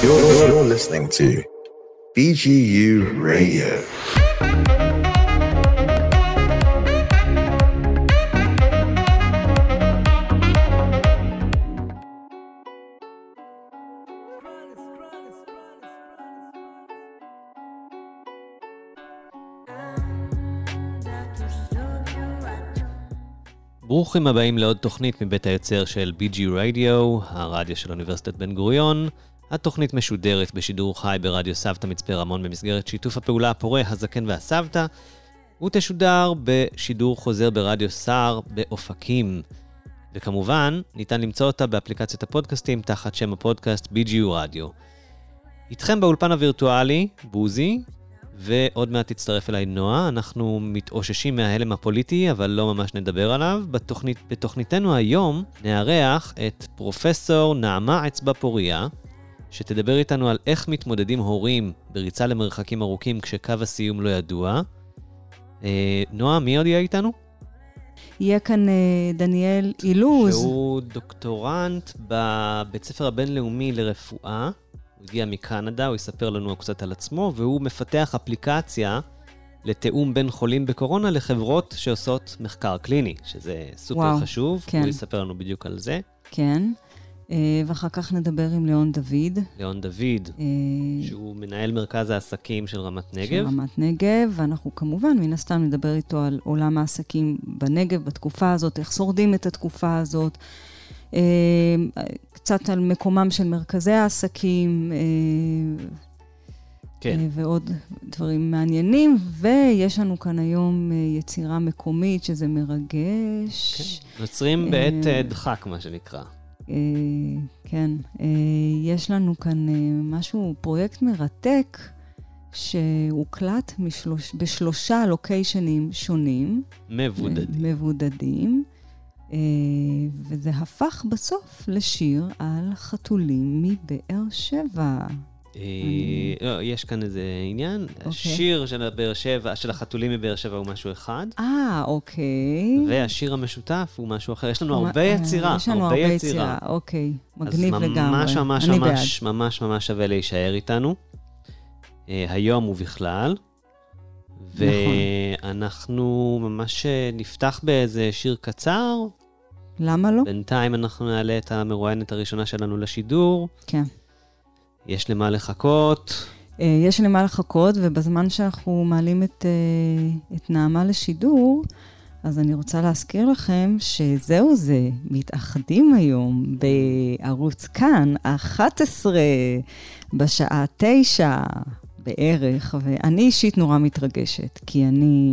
You're, you're listening to BGU Radio. ברוכים הבאים לעוד תוכנית מבית היוצר של BG Radio, הרדיו של אוניברסיטת בן גוריון. התוכנית משודרת בשידור חי ברדיו סבתא מצפה רמון במסגרת שיתוף הפעולה הפורה, הזקן והסבתא, ותשודר בשידור חוזר ברדיו סער באופקים. וכמובן, ניתן למצוא אותה באפליקציית הפודקאסטים תחת שם הפודקאסט BGU רדיו. איתכם באולפן הווירטואלי, בוזי, ועוד מעט תצטרף אליי נועה. אנחנו מתאוששים מההלם הפוליטי, אבל לא ממש נדבר עליו. בתוכנית, בתוכניתנו היום נארח את פרופסור נעמה אצבע פוריה, שתדבר איתנו על איך מתמודדים הורים בריצה למרחקים ארוכים כשקו הסיום לא ידוע. אה, נועה, מי עוד יהיה איתנו? יהיה כאן אה, דניאל אילוז. שהוא דוקטורנט בבית ספר הבינלאומי לרפואה. הוא הגיע מקנדה, הוא יספר לנו קצת על עצמו, והוא מפתח אפליקציה לתיאום בין חולים בקורונה לחברות שעושות מחקר קליני, שזה סופר וואו, חשוב. כן. הוא יספר לנו בדיוק על זה. כן. אה, ואחר כך נדבר עם ליאון דוד. ליאון דוד, אה, שהוא מנהל מרכז העסקים של רמת של נגב. רמת נגב, ואנחנו כמובן, מן הסתם, נדבר איתו על עולם העסקים בנגב בתקופה הזאת, איך שורדים את התקופה הזאת. אה, קצת על מקומם של מרכזי העסקים, כן. ועוד דברים מעניינים. ויש לנו כאן היום יצירה מקומית, שזה מרגש. נוצרים בעת אה, אה, דחק, מה שנקרא. אה, כן, אה, יש לנו כאן אה, משהו, פרויקט מרתק, שהוקלט משלוש, בשלושה לוקיישנים שונים. מבודדים. מבודדים. וזה הפך בסוף לשיר על חתולים מבאר שבע. אה, לא, יש כאן איזה עניין. אוקיי. השיר של באר שבע, של החתולים מבאר שבע הוא משהו אחד, אה, אוקיי. והשיר המשותף הוא משהו אחר. יש לנו הרבה אה, יצירה, יש לנו הרבה יצירה, אוקיי. מגניב אז לגמרי. ממש ממש אני ממש ממש ממש שווה להישאר איתנו. אה, היום ובכלל. נכון. ואנחנו ממש נפתח באיזה שיר קצר. למה לא? בינתיים אנחנו נעלה את המרואיינת הראשונה שלנו לשידור. כן. יש למה לחכות. אה, יש למה לחכות, ובזמן שאנחנו מעלים את, אה, את נעמה לשידור, אז אני רוצה להזכיר לכם שזהו זה, מתאחדים היום בערוץ כאן, 11, בשעה 9 בערך, ואני אישית נורא מתרגשת, כי אני...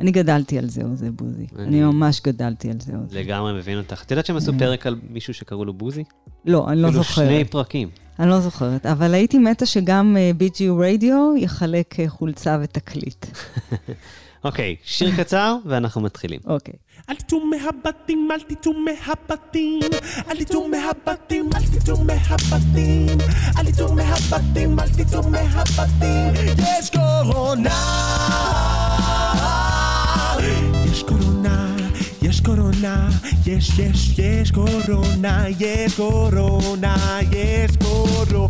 אני גדלתי על זהו זה, בוזי. אני- אני ממש גדלתי על זהו זה. לגמרי מבין אותך. את יודעת שהם עשו אה. פרק על מישהו שקראו לו בוזי? לא, אני לא אפילו זוכרת. שני פרקים. אני לא זוכרת, אבל הייתי מתה שגם אה, BGU רדיו יחלק אה, חולצה ותקליט. אוקיי, שיר קצר ואנחנו מתחילים. אוקיי. אל תצאו מהבתים, אל תצאו מהבתים, אל תצאו מהבתים, אל תצאו מהבתים, אל תצאו מהבתים, אל תצאו מהבתים, יש קורונה! יש קורונה, יש קורונה, יש, יש, יש קורונה, יש קורונה, יש קורונה,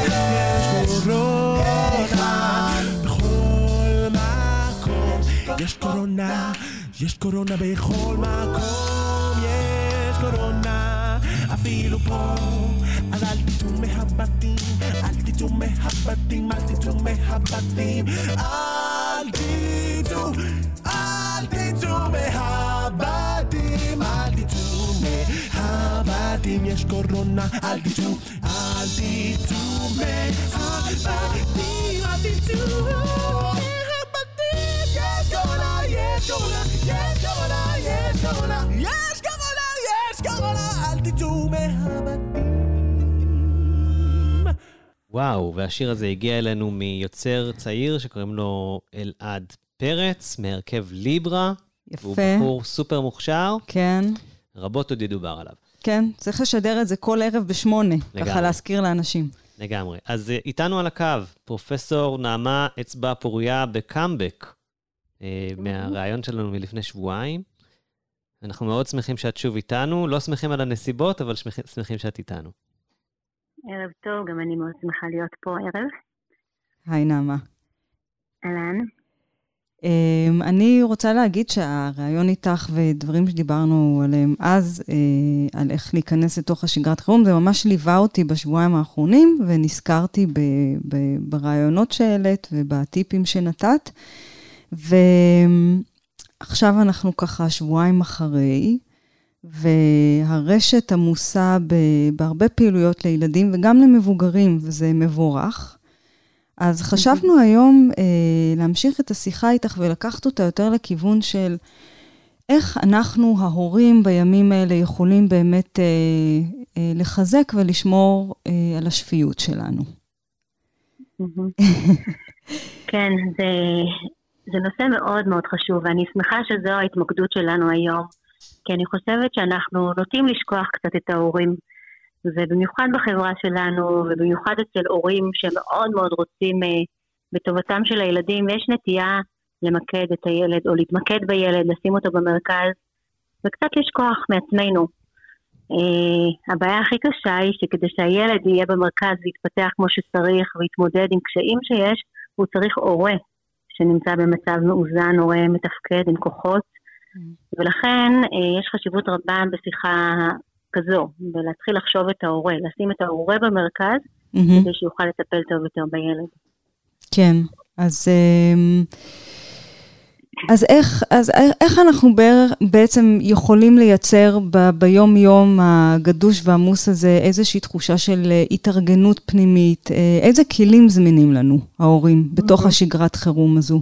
יש קורונה, בכל מקום, יש קורונה, יש קורונה בכל מקום, יש קורונה, אפילו פה, אז אל תצאו מהבתים, אל תצאו מהבתים, אל תצאו מהבתים, אל תצאו, אל תצאו מהבתים, אל תצאו מהבתים, יש קורונה, אל תצאו, אל תצאו מהבתים, אל תצאו יש קורונה, יש קורונה, יש קורונה, יש קורונה, אל תצאו מהבתים. וואו, והשיר הזה הגיע אלינו מיוצר צעיר שקוראים לו אלעד פרץ, מהרכב ליברה. הוא יפה. בחור סופר מוכשר, כן, רבות עוד ידובר עליו. כן, צריך לשדר את זה כל ערב בשמונה, לגמרי. ככה להזכיר לאנשים. לגמרי. אז אה, איתנו על הקו, פרופסור נעמה אצבע פוריה בקאמבק, אה, מהראיון שלנו מלפני שבועיים. אנחנו מאוד שמחים שאת שוב איתנו, לא שמחים על הנסיבות, אבל שמחים, שמחים שאת איתנו. ערב טוב, גם אני מאוד שמחה להיות פה הערב. היי נעמה. אהלן. Um, אני רוצה להגיד שהריאיון איתך ודברים שדיברנו עליהם אז, uh, על איך להיכנס לתוך השגרת חירום, זה ממש ליווה אותי בשבועיים האחרונים, ונזכרתי ברעיונות שהעלית ובטיפים שנתת. ועכשיו אנחנו ככה שבועיים אחרי, והרשת עמוסה בהרבה פעילויות לילדים וגם למבוגרים, וזה מבורך. אז חשבנו היום אה, להמשיך את השיחה איתך ולקחת אותה יותר לכיוון של איך אנחנו, ההורים, בימים האלה יכולים באמת אה, אה, לחזק ולשמור אה, על השפיות שלנו. כן, זה, זה נושא מאוד מאוד חשוב, ואני שמחה שזו ההתמקדות שלנו היום, כי אני חושבת שאנחנו נוטים לשכוח קצת את ההורים. ובמיוחד בחברה שלנו, ובמיוחד אצל הורים שמאוד מאוד רוצים uh, בטובתם של הילדים, ויש נטייה למקד את הילד, או להתמקד בילד, לשים אותו במרכז, וקצת לשכוח מעצמנו. Uh, הבעיה הכי קשה היא שכדי שהילד יהיה במרכז ויתפתח כמו שצריך, ויתמודד עם קשיים שיש, הוא צריך הורה שנמצא במצב מאוזן, הורה מתפקד עם כוחות. Mm. ולכן uh, יש חשיבות רבה בשיחה כזו, ולהתחיל לחשוב את ההורה, לשים את ההורה במרכז, mm-hmm. כדי שיוכל לטפל טוב יותר בילד. כן, אז... אמ, אז איך, אז איך אנחנו בעצם יכולים לייצר ב, ביום-יום הגדוש והעמוס הזה איזושהי תחושה של אה, התארגנות פנימית? אה, איזה כלים זמינים לנו, ההורים, בתוך mm-hmm. השגרת חירום הזו?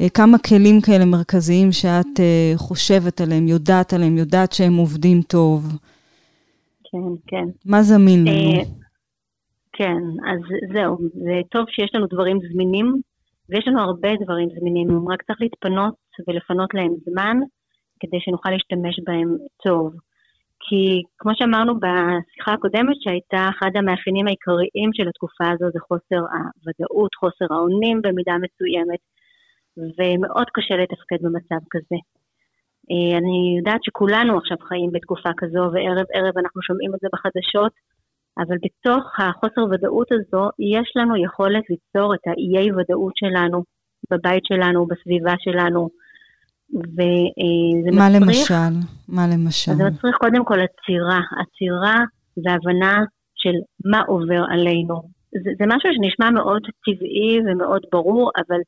אה, כמה כלים כאלה מרכזיים שאת חושבת עליהם, יודעת עליהם, יודעת שהם עובדים טוב? כן, כן. מה זמין לנו? אה, כן, אז זהו, זה טוב שיש לנו דברים זמינים, ויש לנו הרבה דברים זמינים, רק צריך להתפנות ולפנות להם זמן, כדי שנוכל להשתמש בהם טוב. כי כמו שאמרנו בשיחה הקודמת, שהייתה אחד המאפיינים העיקריים של התקופה הזו, זה חוסר הוודאות, חוסר האונים במידה מסוימת, ומאוד קשה לתפקד במצב כזה. אה, אני יודעת שכולנו עכשיו חיים בתקופה כזו, וערב ערב אנחנו שומעים את זה בחדשות, אבל בתוך החוסר ודאות הזו, יש לנו יכולת ליצור את האיי ודאות שלנו, בבית שלנו, בסביבה שלנו. וזה מה מצריך... מה למשל? מה למשל? זה מצריך קודם כל עצירה, עצירה והבנה של מה עובר עלינו. זה, זה משהו שנשמע מאוד טבעי ומאוד ברור, אבל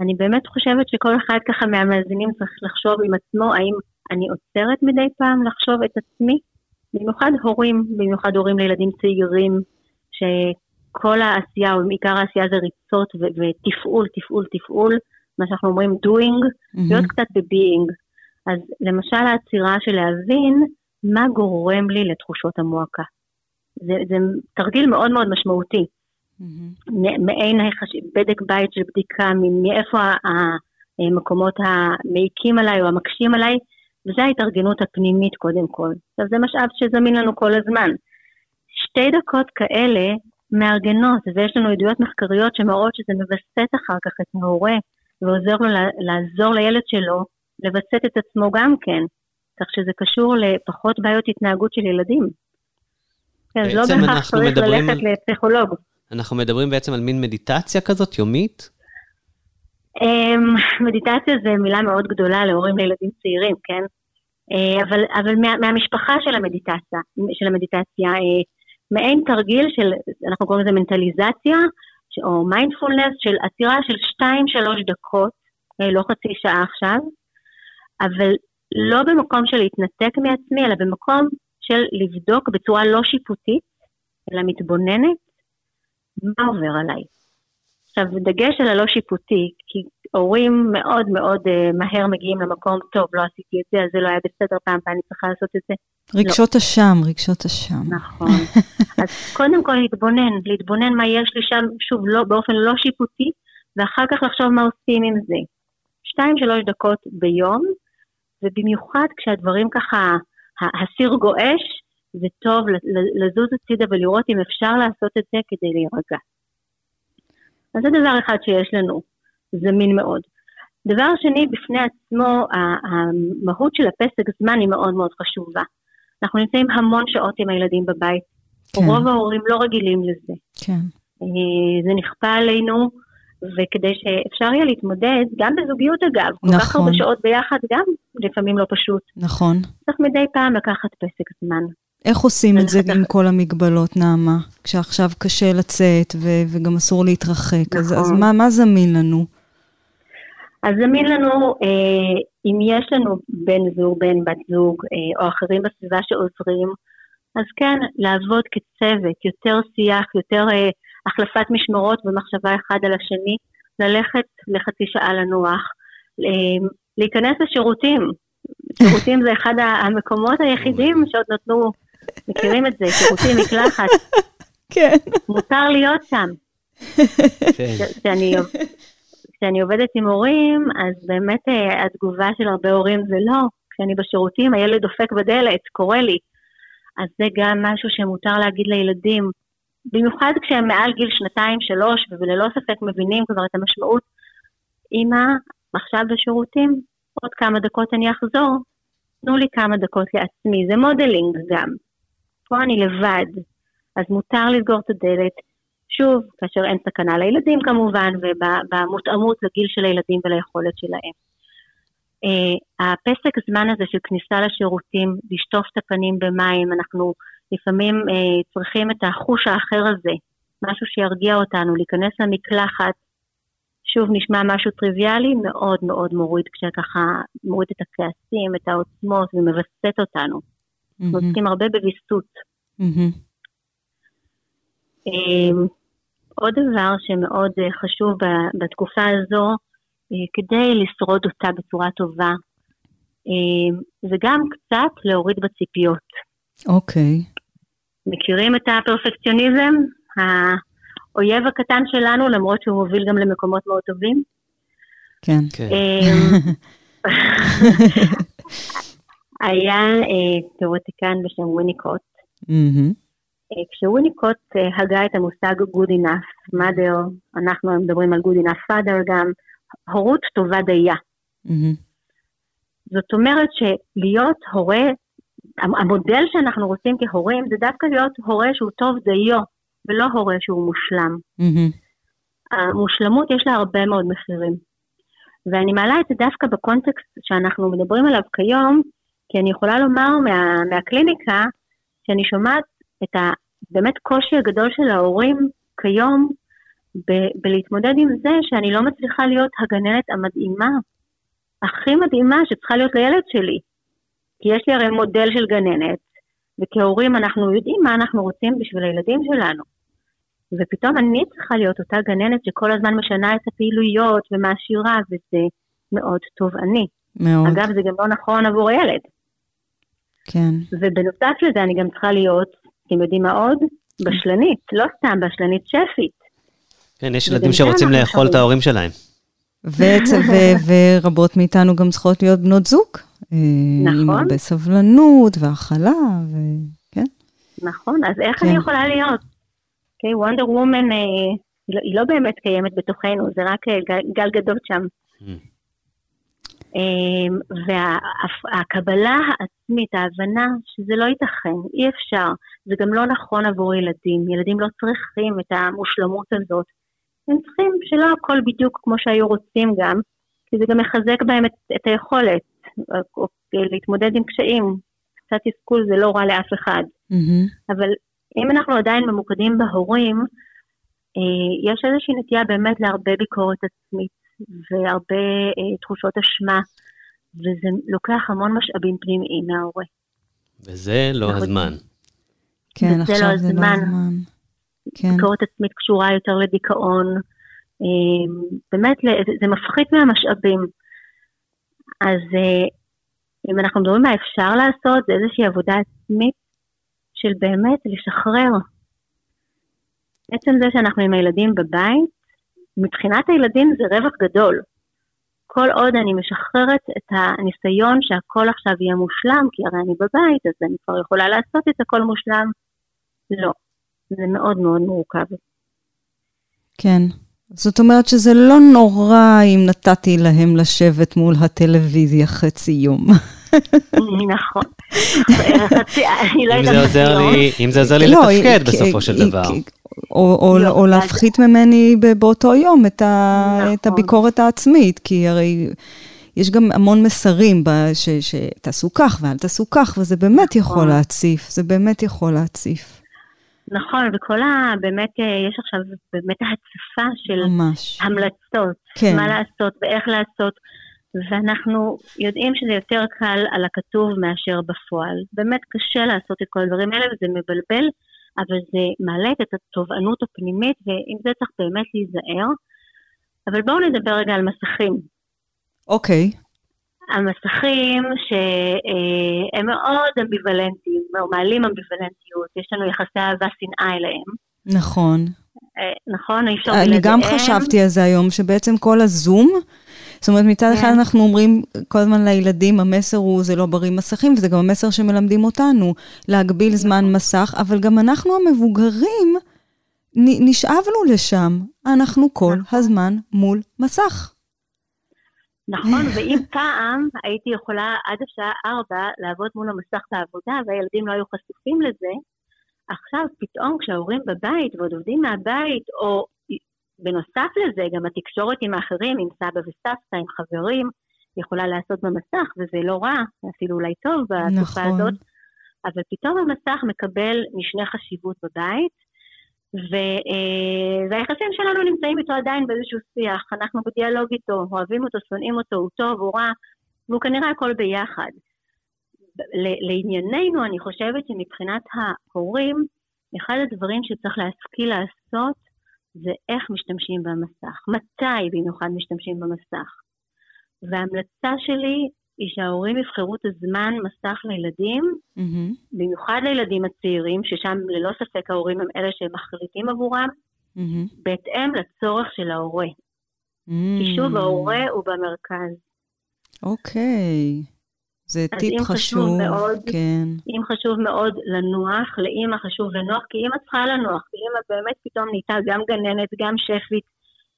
אני באמת חושבת שכל אחד ככה מהמאזינים צריך לחשוב עם עצמו, האם אני עוצרת מדי פעם לחשוב את עצמי? במיוחד הורים, במיוחד הורים לילדים צעירים, שכל העשייה, או עיקר העשייה זה ריצות ו- ותפעול, תפעול, תפעול, מה שאנחנו אומרים doing, mm-hmm. להיות קצת ב-being. אז למשל העצירה של להבין מה גורם לי לתחושות המועקה. זה, זה תרגיל מאוד מאוד משמעותי. Mm-hmm. מעין בדק בית של בדיקה, מאיפה המקומות המעיקים עליי או המקשים עליי, וזו ההתארגנות הפנימית קודם כל. עכשיו זה משאב שזמין לנו כל הזמן. שתי דקות כאלה מארגנות, ויש לנו עדויות מחקריות שמראות שזה מווסת אחר כך את ההורה, ועוזר לו לעזור לילד שלו לווסת את עצמו גם כן, כך שזה קשור לפחות בעיות התנהגות של ילדים. כן, לא בהכרח צריך מדברים... ללכת לפסיכולוג. אנחנו מדברים בעצם על מין מדיטציה כזאת יומית? אמ, מדיטציה זה מילה מאוד גדולה להורים לילדים צעירים, כן? אה, אבל, אבל מה, מהמשפחה של המדיטציה, של המדיטציה, אה, מעין תרגיל של, אנחנו קוראים לזה מנטליזציה, או מיינדפולנס, של עצירה של 2-3 דקות, אה, לא חצי שעה עכשיו, אבל לא במקום של להתנתק מעצמי, אלא במקום של לבדוק בצורה לא שיפוטית, אלא מתבוננת, מה עובר עליי. עכשיו, דגש על הלא שיפוטי, כי הורים מאוד מאוד uh, מהר מגיעים למקום, טוב, לא עשיתי את זה, אז זה לא היה בסדר פעם, ואני צריכה לעשות את זה. רגשות לא. אשם, רגשות אשם. נכון. אז קודם כל להתבונן, להתבונן מה יש לי שם, שוב, לא, באופן לא שיפוטי, ואחר כך לחשוב מה עושים עם זה. שתיים, שלוש דקות ביום, ובמיוחד כשהדברים ככה, הסיר גועש, זה טוב לזוז הצידה ולראות אם אפשר לעשות את זה כדי להירגע. אז זה דבר אחד שיש לנו, זמין מאוד. דבר שני, בפני עצמו, המהות של הפסק זמן היא מאוד מאוד חשובה. אנחנו נמצאים המון שעות עם הילדים בבית. כן. רוב ההורים לא רגילים לזה. כן. אה, זה נכפה עלינו, וכדי שאפשר יהיה להתמודד, גם בזוגיות אגב, כל כך נכון. הרבה שעות ביחד, גם לפעמים לא פשוט. נכון. צריך מדי פעם לקחת פסק זמן. איך עושים את זה. עם כל המגבלות, נעמה? כשעכשיו קשה לצאת ו- וגם אסור להתרחק, אז, אז נכון. מה, מה זמין לנו? אז זמין לנו, אה, אם יש לנו בן זוג, בן בת זוג, אה, או אחרים בסביבה שעוזרים, אז כן, לעבוד כצוות, יותר שיח, יותר אה, החלפת משמרות ומחשבה אחד על השני, ללכת לחצי שעה לנוח, אה, להיכנס לשירותים. שירותים זה אחד המקומות היחידים שעוד נתנו, מכירים את זה, שירותים, מקלחת, כן. מותר להיות שם. כן. כשאני, עובדת עם הורים, אז באמת אה, התגובה של הרבה הורים זה לא. כשאני בשירותים, הילד דופק בדלת, קורא לי. אז זה גם משהו שמותר להגיד לילדים, במיוחד כשהם מעל גיל שנתיים, שלוש, וללא ספק מבינים כבר את המשמעות. אמא, עכשיו בשירותים, עוד כמה דקות אני אחזור, תנו לי כמה דקות לעצמי, זה modeling גם. פה אני לבד, אז מותר לסגור את הדלת, שוב, כאשר אין סכנה לילדים כמובן, ובמותאמות לגיל של הילדים וליכולת שלהם. Uh, הפסק זמן הזה של כניסה לשירותים, לשטוף את הפנים במים, אנחנו לפעמים uh, צריכים את החוש האחר הזה, משהו שירגיע אותנו, להיכנס למקלחת, שוב נשמע משהו טריוויאלי, מאוד מאוד מוריד, כשככה מוריד את הכעסים, את העוצמות ומווסת אותנו. אנחנו עוסקים הרבה בוויסות. אמ, עוד דבר שמאוד אה, חשוב בתקופה הזו, אה, כדי לשרוד אותה בצורה טובה, אמ, זה גם קצת להוריד בציפיות. אוקיי. מכירים את הפרפקציוניזם? האויב הקטן שלנו, למרות שהוא מוביל גם למקומות מאוד טובים. כן. כן. היה אה, תיאורטיקן בשם וויניקוט, מהמם. אה, כשוויניקוט אה, הגה את המושג good enough mother, אנחנו מדברים על good enough father גם, הורות טובה דייה. זאת אומרת שלהיות הורה, המ- המודל שאנחנו רוצים כהורים זה דווקא להיות הורה שהוא טוב דיו, ולא הורה שהוא מושלם. המושלמות יש לה הרבה מאוד מחירים. ואני מעלה את זה דווקא בקונטקסט שאנחנו מדברים עליו כיום, כי אני יכולה לומר מה, מהקליניקה, שאני שומעת את הבאמת קושי הגדול של ההורים כיום ב- בלהתמודד עם זה שאני לא מצליחה להיות הגננת המדהימה, הכי מדהימה שצריכה להיות לילד שלי. כי יש לי הרי מודל של גננת, וכהורים אנחנו יודעים מה אנחנו רוצים בשביל הילדים שלנו. ופתאום אני צריכה להיות אותה גננת שכל הזמן משנה את הפעילויות ומעשירה, וזה מאוד תובעני. מאוד. אגב, זה גם לא נכון עבור הילד. כן. ובנוסף לזה אני גם צריכה להיות, אתם יודעים מה עוד? בשלנית, לא סתם בשלנית שפית. כן, יש ילדים שרוצים לאכול את. ההורים שלהם. ו- ו- ורבות מאיתנו גם צריכות להיות בנות זוג. אה, עם נכון. הרבה סבלנות והכלה, וכן. נכון, אז איך כן. אני יכולה להיות? אוקיי, וונדר וומן, אה, היא לא- היא לא באמת קיימת בתוכנו, זה רק אה, גל- גל גדות שם. Mm. והקבלה העצמית, ההבנה שזה לא ייתכן, אי אפשר, זה גם לא נכון עבור ילדים. ילדים לא צריכים את המושלמות הזאת. הם צריכים שלא הכל בדיוק כמו שהיו רוצים גם, כי זה גם מחזק בהם את, את היכולת להתמודד עם קשיים. קצת תסכול זה לא רע לאף אחד. מהמם. אבל אם אנחנו עדיין ממוקדים בהורים, אה, יש איזושהי נטייה באמת להרבה ביקורת עצמית והרבה אה, תחושות אשמה, וזה לוקח המון משאבים פנימיים מההורה. וזה לא נכון. הזמן. כן, וזה עכשיו לא זה לא הזמן. הזמן. כן. ביקורת עצמית קשורה יותר לדיכאון, אה, באמת זה מפחית מהמשאבים. אז אה, אם אנחנו מדברים מה אפשר לעשות, זה איזושהי עבודה עצמית של באמת לשחרר. עצם זה שאנחנו עם הילדים בבית, מבחינת הילדים זה רווח גדול. כל עוד אני משחררת את הניסיון שהכל עכשיו יהיה מושלם, כי הרי אני בבית, אז אני כבר יכולה לעשות את הכל מושלם, לא. זה מאוד מאוד מורכב. כן. זאת אומרת שזה לא נורא אם נתתי להם לשבת מול הטלוויזיה חצי יום. נכון. חצי- אני לא אם יודעת זה עוזר לי, אם זה עוזר לי לא, לתפקד בסופו של דבר. או, או, לא, או להפחית ממני באותו יום את, ה, נכון. את הביקורת העצמית, כי הרי יש גם המון מסרים ש, שתעשו כך ואל תעשו כך, וזה באמת יכול נכון. להציף, זה באמת יכול להציף, נכון, וכל ה... באמת, אה, יש עכשיו באמת ההצפה של ממש. המלצות, כן. מה לעשות ואיך לעשות, ואנחנו יודעים שזה יותר קל על הכתוב מאשר בפועל. באמת קשה לעשות את כל הדברים האלה וזה מבלבל, אבל זה מעלה את התובענות הפנימית, ועם זה צריך באמת להיזהר. אבל בואו נדבר רגע על מסכים. אוקיי, המסכים שהם מאוד אמביוולנטיים, או מעלים אמביוולנטיות, יש לנו יחסי אהבה שנאה אליהם, נכון. אה, נכון? אי אפשר אני גם. חשבתי על זה היום, שבעצם כל הזום, זאת אומרת, מצד אחד כן. אנחנו אומרים כל הזמן לילדים, המסר הוא זה לא בריא מסכים, וזה גם המסר שמלמדים אותנו, להגביל זמן מסך, אבל גם אנחנו המבוגרים נשאבנו לשם. אנחנו כל הזמן מול מסך. נכון, ואם פעם הייתי יכולה עד השעה ארבע לעבוד מול המסך בעבודה והילדים לא היו חשופים לזה, עכשיו פתאום כשההורים בבית ועוד עובדים מהבית, או בנוסף לזה גם התקשורת עם האחרים, עם סבא וסבתא, עם חברים, יכולה לעשות במסך, וזה לא רע, אפילו אולי טוב בתקופה נכון. הזאת, אבל פתאום המסך מקבל משנה חשיבות בבית, ו- אה, והיחסים שלנו נמצאים איתו עדיין באיזשהו שיח, אנחנו בדיאלוג איתו, אוהבים אותו, שונאים אותו, הוא טוב, הוא רע, והוא כנראה הכל ביחד. לענייננו, אני חושבת שמבחינת ההורים, אחד הדברים שצריך להשכיל לעשות זה איך משתמשים במסך, מתי במיוחד משתמשים במסך. וההמלצה שלי היא שההורים יבחרו את הזמן מסך לילדים, מהמם. במיוחד לילדים הצעירים, ששם ללא ספק ההורים הם אלה שמחליטים עבורם, מהמם. בהתאם לצורך של ההורה. כי Mm. שוב, ההורה הוא במרכז. אוקיי. זה טיפ חשוב חשוב, מאוד- כן. אם חשוב מאוד לנוח, לאימא חשוב לנוח, כי אימא צריכה לנוח, כי אימא באמת פתאום נהייתה גם גננת, גם שפית,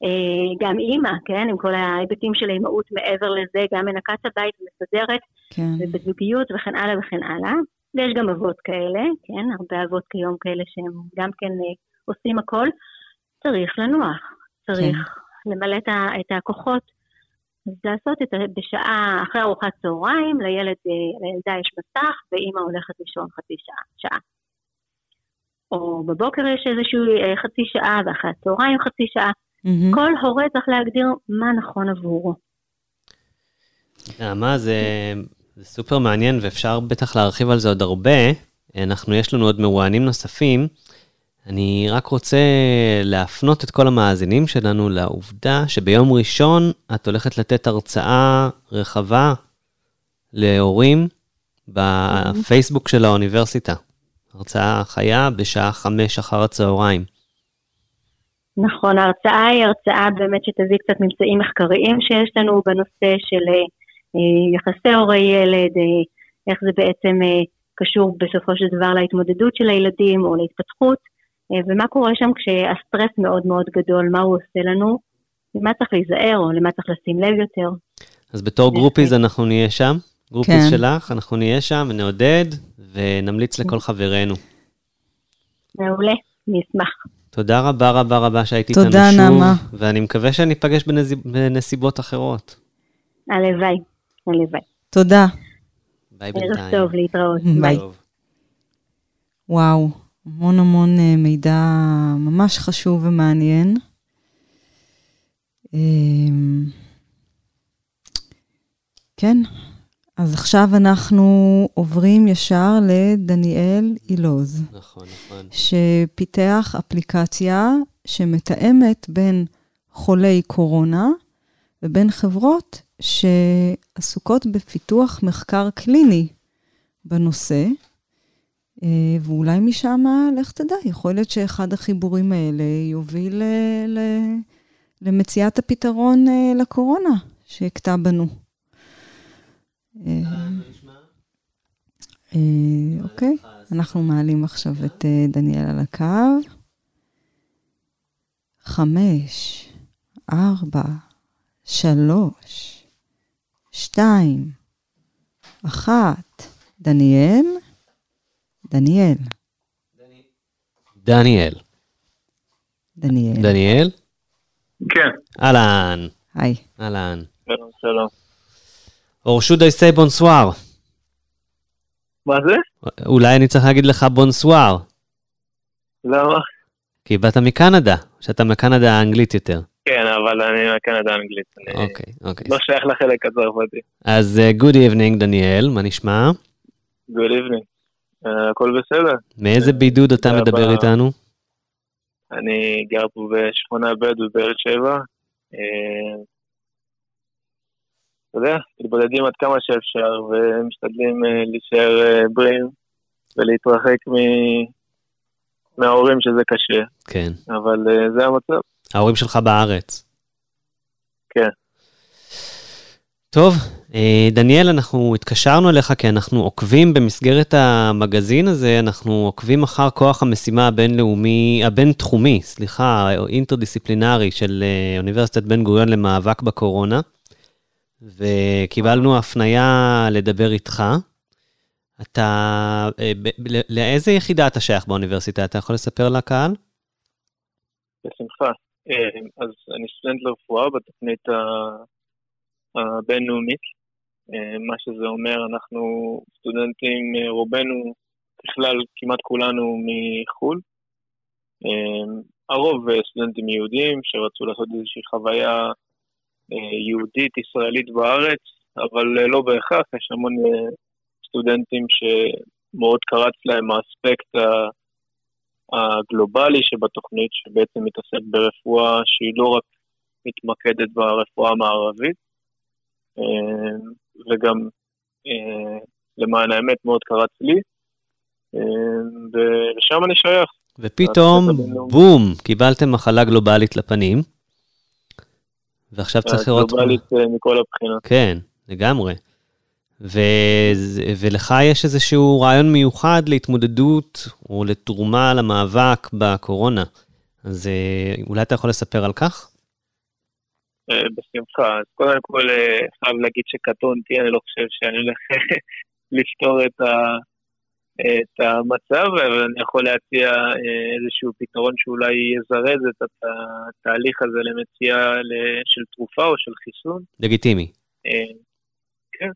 אה, גם אימא, כן, עם כל ההיבטים של האימהות מעבר לזה, גם מנקה את הבית ומסדרת, כן. ובזוגיות וכן הלאה וכן הלאה. ויש גם אבות כאלה, כן, הרבה אבות כיום כאלה שהם גם כן אה, עושים הכל. צריך לנוח, צריך למלא את, ה, את הכוחות. אז לעשות את זה בשעה, אחרי ארוחת צהריים, לילד, אה, לילדה יש מסך, ואימא הולכת לישון חצי שעה, שעה. או בבוקר יש איזושהי אה, חצי שעה, ואחרי הצהריים חצי שעה. מהמם. כל הורה צריך להגדיר מה נכון עבורו. נעמה, זה, זה סופר מעניין ואפשר בטח להרחיב על זה עוד הרבה. אנחנו, יש לנו עוד מרואיינים נוספים. אני רק רוצה להפנות את כל המאזינים שלנו לעובדה שביום ראשון את הולכת לתת הרצאה רחבה להורים בפייסבוק של האוניברסיטה. הרצאה חיה בשעה חמש אחר הצהריים. נכון, ההרצאה היא הרצאה באמת שתביא קצת ממצאים מחקריים שיש לנו בנושא של אה, יחסי הורי-ילד, אה, איך זה בעצם אה, קשור בסופו של דבר להתמודדות של הילדים או להתפתחות, ומה קורה שם כשהסטרס מאוד מאוד גדול, מה הוא עושה לנו, למה צריך להיזהר או למה צריך לשים לב יותר. אז בתור groupies אנחנו נהיה שם, groupies כן. שלך, אנחנו נהיה שם ונעודד ונמליץ לכל חברינו. מעולה, אני אשמח. תודה רבה רבה רבה שהייתי תודה, איתנו שוב, נעמה. ואני מקווה שניפגש בנזיב- בנסיבות אחרות. הלוואי, הלוואי. תודה. ביי ערב בינתיים. טוב, להתראות. ביי. טוב. וואו, המון המון אה, מידע ממש חשוב ומעניין. אמ, כן, אז עכשיו אנחנו עוברים ישר לדניאל אילוז, נכון, נכון. שפיתח אפליקציה שמתאמת בין חולי קורונה ובין חברות שעסוקות בפיתוח מחקר קליני בנושא. אה, ואולי משם, לך תדע, יכול להיות שאחד החיבורים האלה יוביל ל- למציאת הפתרון אה, לקורונה שהכתה בנו. אה, אוקיי, אנחנו מעלים עכשיו את דניאל על הקו. חמש, ארבע, שלוש, שתיים, אחת. דניאל? דניאל. דניאל. דניאל. דניאל? כן, אהלן. היי. אהלן. שלום, שלום. או should I say בונסואר? מה זה? אולי אני צריך להגיד לך בונסואר, למה? כי באת מקנדה, שאתה מקנדה האנגלית יותר. כן, אבל אני מקנדה אנגלית. אני אוקיי, אוקיי. לא שייך לחלק הצרפתי. אז uh, good evening, דניאל, מה נשמע? Good evening. אה, הכל בסדר. מאיזה בידוד אתה מדבר. איתנו? אני גר פה בשכונה ב' בבאר שבע. אה, אתה יודע, מתבודדים עד כמה שאפשר ומשתדלים אה, להישאר אה, בריאים ולהתרחק מ- מההורים שזה קשה, כן. אבל אה, זה המצב. ההורים שלך בארץ. כן. טוב, אה, דניאל, אנחנו התקשרנו אליך כי אנחנו עוקבים במסגרת המגזין הזה, אנחנו עוקבים אחר כוח המשימה הבינלאומי, הבינתחומי, סליחה, אינטרדיסציפלינרי של אה, אוניברסיטת בן גוריון למאבק בקורונה, וקיבלנו הפנייה לדבר איתך. אתה, אה, לאיזה יחידה אתה שייך באוניברסיטה? אתה יכול לספר לקהל? בשמחה. אז אני סטודנט לרפואה בתוכנית ה- הבינלאומית. אה, מה שזה אומר, אנחנו סטודנטים, אה, רובנו, ככלל, כמעט כולנו מחו"ל. אה, הרוב סטודנטים יהודים שרצו לעשות איזושהי חוויה יהודית, ישראלית בארץ, אבל לא בהכרח, יש המון סטודנטים שמאוד קרץ להם האספקט הגלובלי שבתוכנית, שבעצם מתעסק ברפואה שהיא לא רק מתמקדת ברפואה המערבית, וגם אה, למען האמת מאוד קרץ לי, אה, ולשם אני שייך. ופתאום. בום, קיבלתם מחלה גלובלית לפנים, ועכשיו צריך לראות... גלובלית אה, מכל הבחינות. כן, לגמרי. ו... ולך יש איזשהו רעיון מיוחד להתמודדות או לתרומה למאבק בקורונה. אז אה, אולי אתה יכול לספר על כך? אה, בשמחה. אז קודם כל, אה, חייב להגיד שקטונתי, אני לא חושב שאני הולך לפתור את, ה, את המצב, אבל אני יכול להציע אה, איזשהו פתרון שאולי יזרז את הת- התהליך הזה למציאה של תרופה או של חיסון. לגיטימי. כן.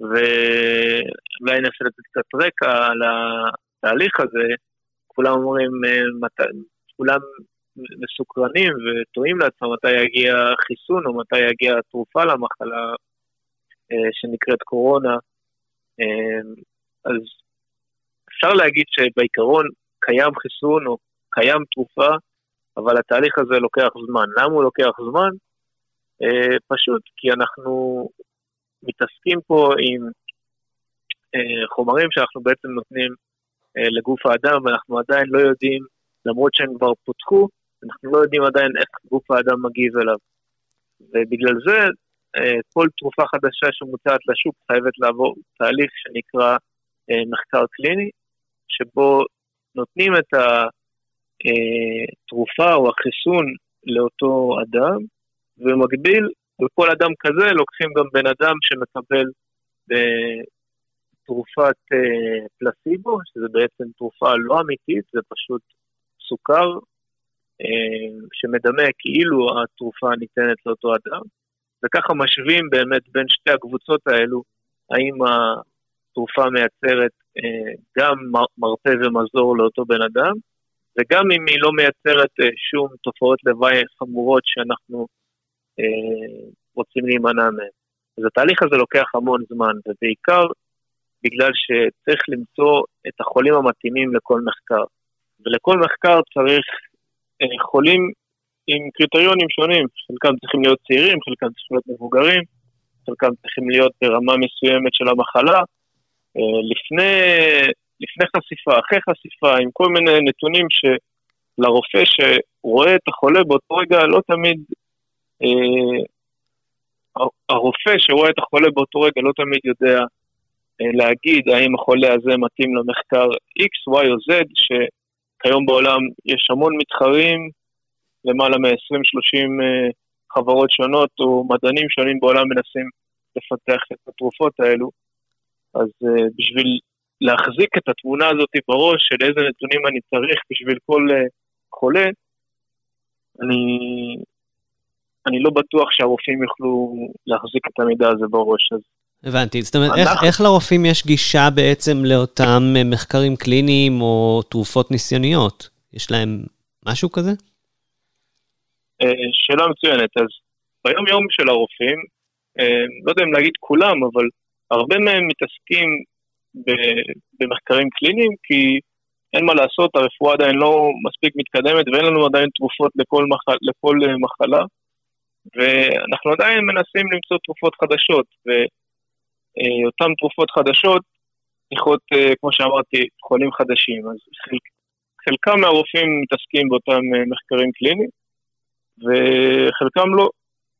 ואולי ננסה לתת קצת רקע על התהליך הזה. כולם אומרים. כולם מסוקרנים ותוהים לעצמם מתי יגיע חיסון או מתי יגיע תרופה למחלה אה, שנקראת קורונה. אה, אז אפשר להגיד שבעיקרון קיים חיסון או קיים תרופה, אבל התהליך הזה לוקח זמן. למה הוא לוקח זמן? אה, פשוט כי אנחנו מתעסקים פה עם חומרים שאנחנו בעצם נותנים לגוף האדם, ואנחנו עדיין לא יודעים, למרות שהם כבר פותחו, אנחנו לא יודעים עדיין איך גוף האדם מגיב אליו. ובגלל זה, אה, כל תרופה חדשה שמוצעת לשוק חייבת לעבור תהליך שנקרא אה, מחקר קליני, שבו נותנים את התרופה או החיסון לאותו אדם, ובמקביל, בכל אדם כזה לוקחים גם בן אדם שמקבל אה, תרופת אה, פלסיבו, שזה בעצם תרופה לא אמיתית, זה פשוט סוכר אה, שמדמה כאילו התרופה ניתנת לאותו אדם, וככה משווים באמת בין שתי הקבוצות האלו, האם התרופה מייצרת אה, גם מר- מרפא ומזור לאותו בן אדם, וגם אם היא לא מייצרת אה, שום תופעות לוואי חמורות שאנחנו אה, רוצים להימנע מהן. אז התהליך הזה לוקח המון זמן, ובעיקר בגלל שצריך למצוא את החולים המתאימים לכל מחקר. ולכל מחקר צריך אה, חולים עם קריטריונים שונים, חלקם צריכים להיות צעירים, חלקם צריכים להיות מבוגרים, חלקם צריכים להיות ברמה מסוימת של המחלה. אה, לפני, לפני חשיפה, אחרי חשיפה, עם כל מיני נתונים שלרופא שרואה את החולה באותו רגע לא תמיד אה, הרופא שרואה את החולה באותו רגע לא תמיד יודע אה, להגיד האם החולה הזה מתאים למחקר X, Y או Z, שכיום בעולם יש המון מתחרים, למעלה מ-20-30 אה, חברות שונות או מדענים שונים בעולם מנסים לפתח את התרופות האלו, אז uh, בשביל להחזיק את התמונה הזאת בראש של איזה נתונים אני צריך בשביל כל uh, חולה, אני, אני לא בטוח שהרופאים יוכלו להחזיק את המידע הזה בראש. אז הבנתי. זאת אומרת, איך, איך לרופאים יש גישה בעצם לאותם מחקרים קליניים או תרופות ניסיוניות? יש להם משהו כזה? שאלה מצוינת. אז ביום יום של הרופאים, לא יודע אם להגיד כולם, אבל הרבה מהם מתעסקים במחקרים קליניים, כי אין מה לעשות, הרפואה עדיין לא מספיק מתקדמת ואין לנו עדיין תרופות לכל, מחל, לכל אה, מחלה, ואנחנו עדיין מנסים למצוא תרופות חדשות, ואותן תרופות חדשות צריכות, אה, כמו שאמרתי, חולים חדשים. אז חלק, חלקם מהרופאים מתעסקים באותם אה, מחקרים קליניים, וחלקם לא.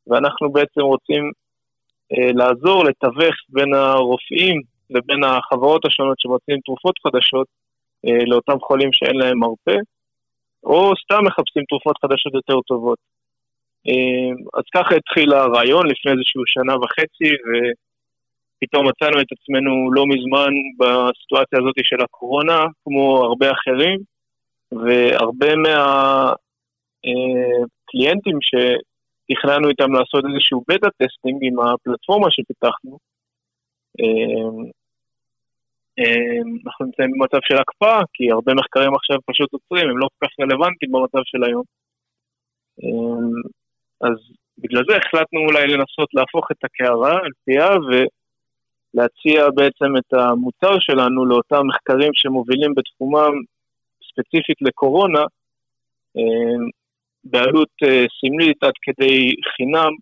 ואנחנו בעצם רוצים אה, לעזור לתווך בין הרופאים לבין החברות השונות שמוצאים תרופות חדשות אה, לאותם חולים שאין להם מרפא, או סתם מחפשים תרופות חדשות יותר טובות. אה, אז ככה התחיל הרעיון לפני איזושהי שנה וחצי, ופתאום מצאנו את עצמנו לא מזמן בסיטואציה הזאת של הקורונה, כמו הרבה אחרים, והרבה מהקליינטים ש... תכננו איתם לעשות איזשהו beta testing עם הפלטפורמה שפיתחנו. אמ, אמ, אנחנו נמצאים במצב של הקפאה, כי הרבה מחקרים עכשיו פשוט עוצרים, הם לא כל כך רלוונטיים במצב של היום. אמ, אז בגלל זה החלטנו אולי לנסות להפוך את הקערה על פיה ולהציע בעצם את המוצר שלנו לאותם מחקרים שמובילים בתחומם ספציפית לקורונה, בעלות uh, סמלית עד כדי חינם,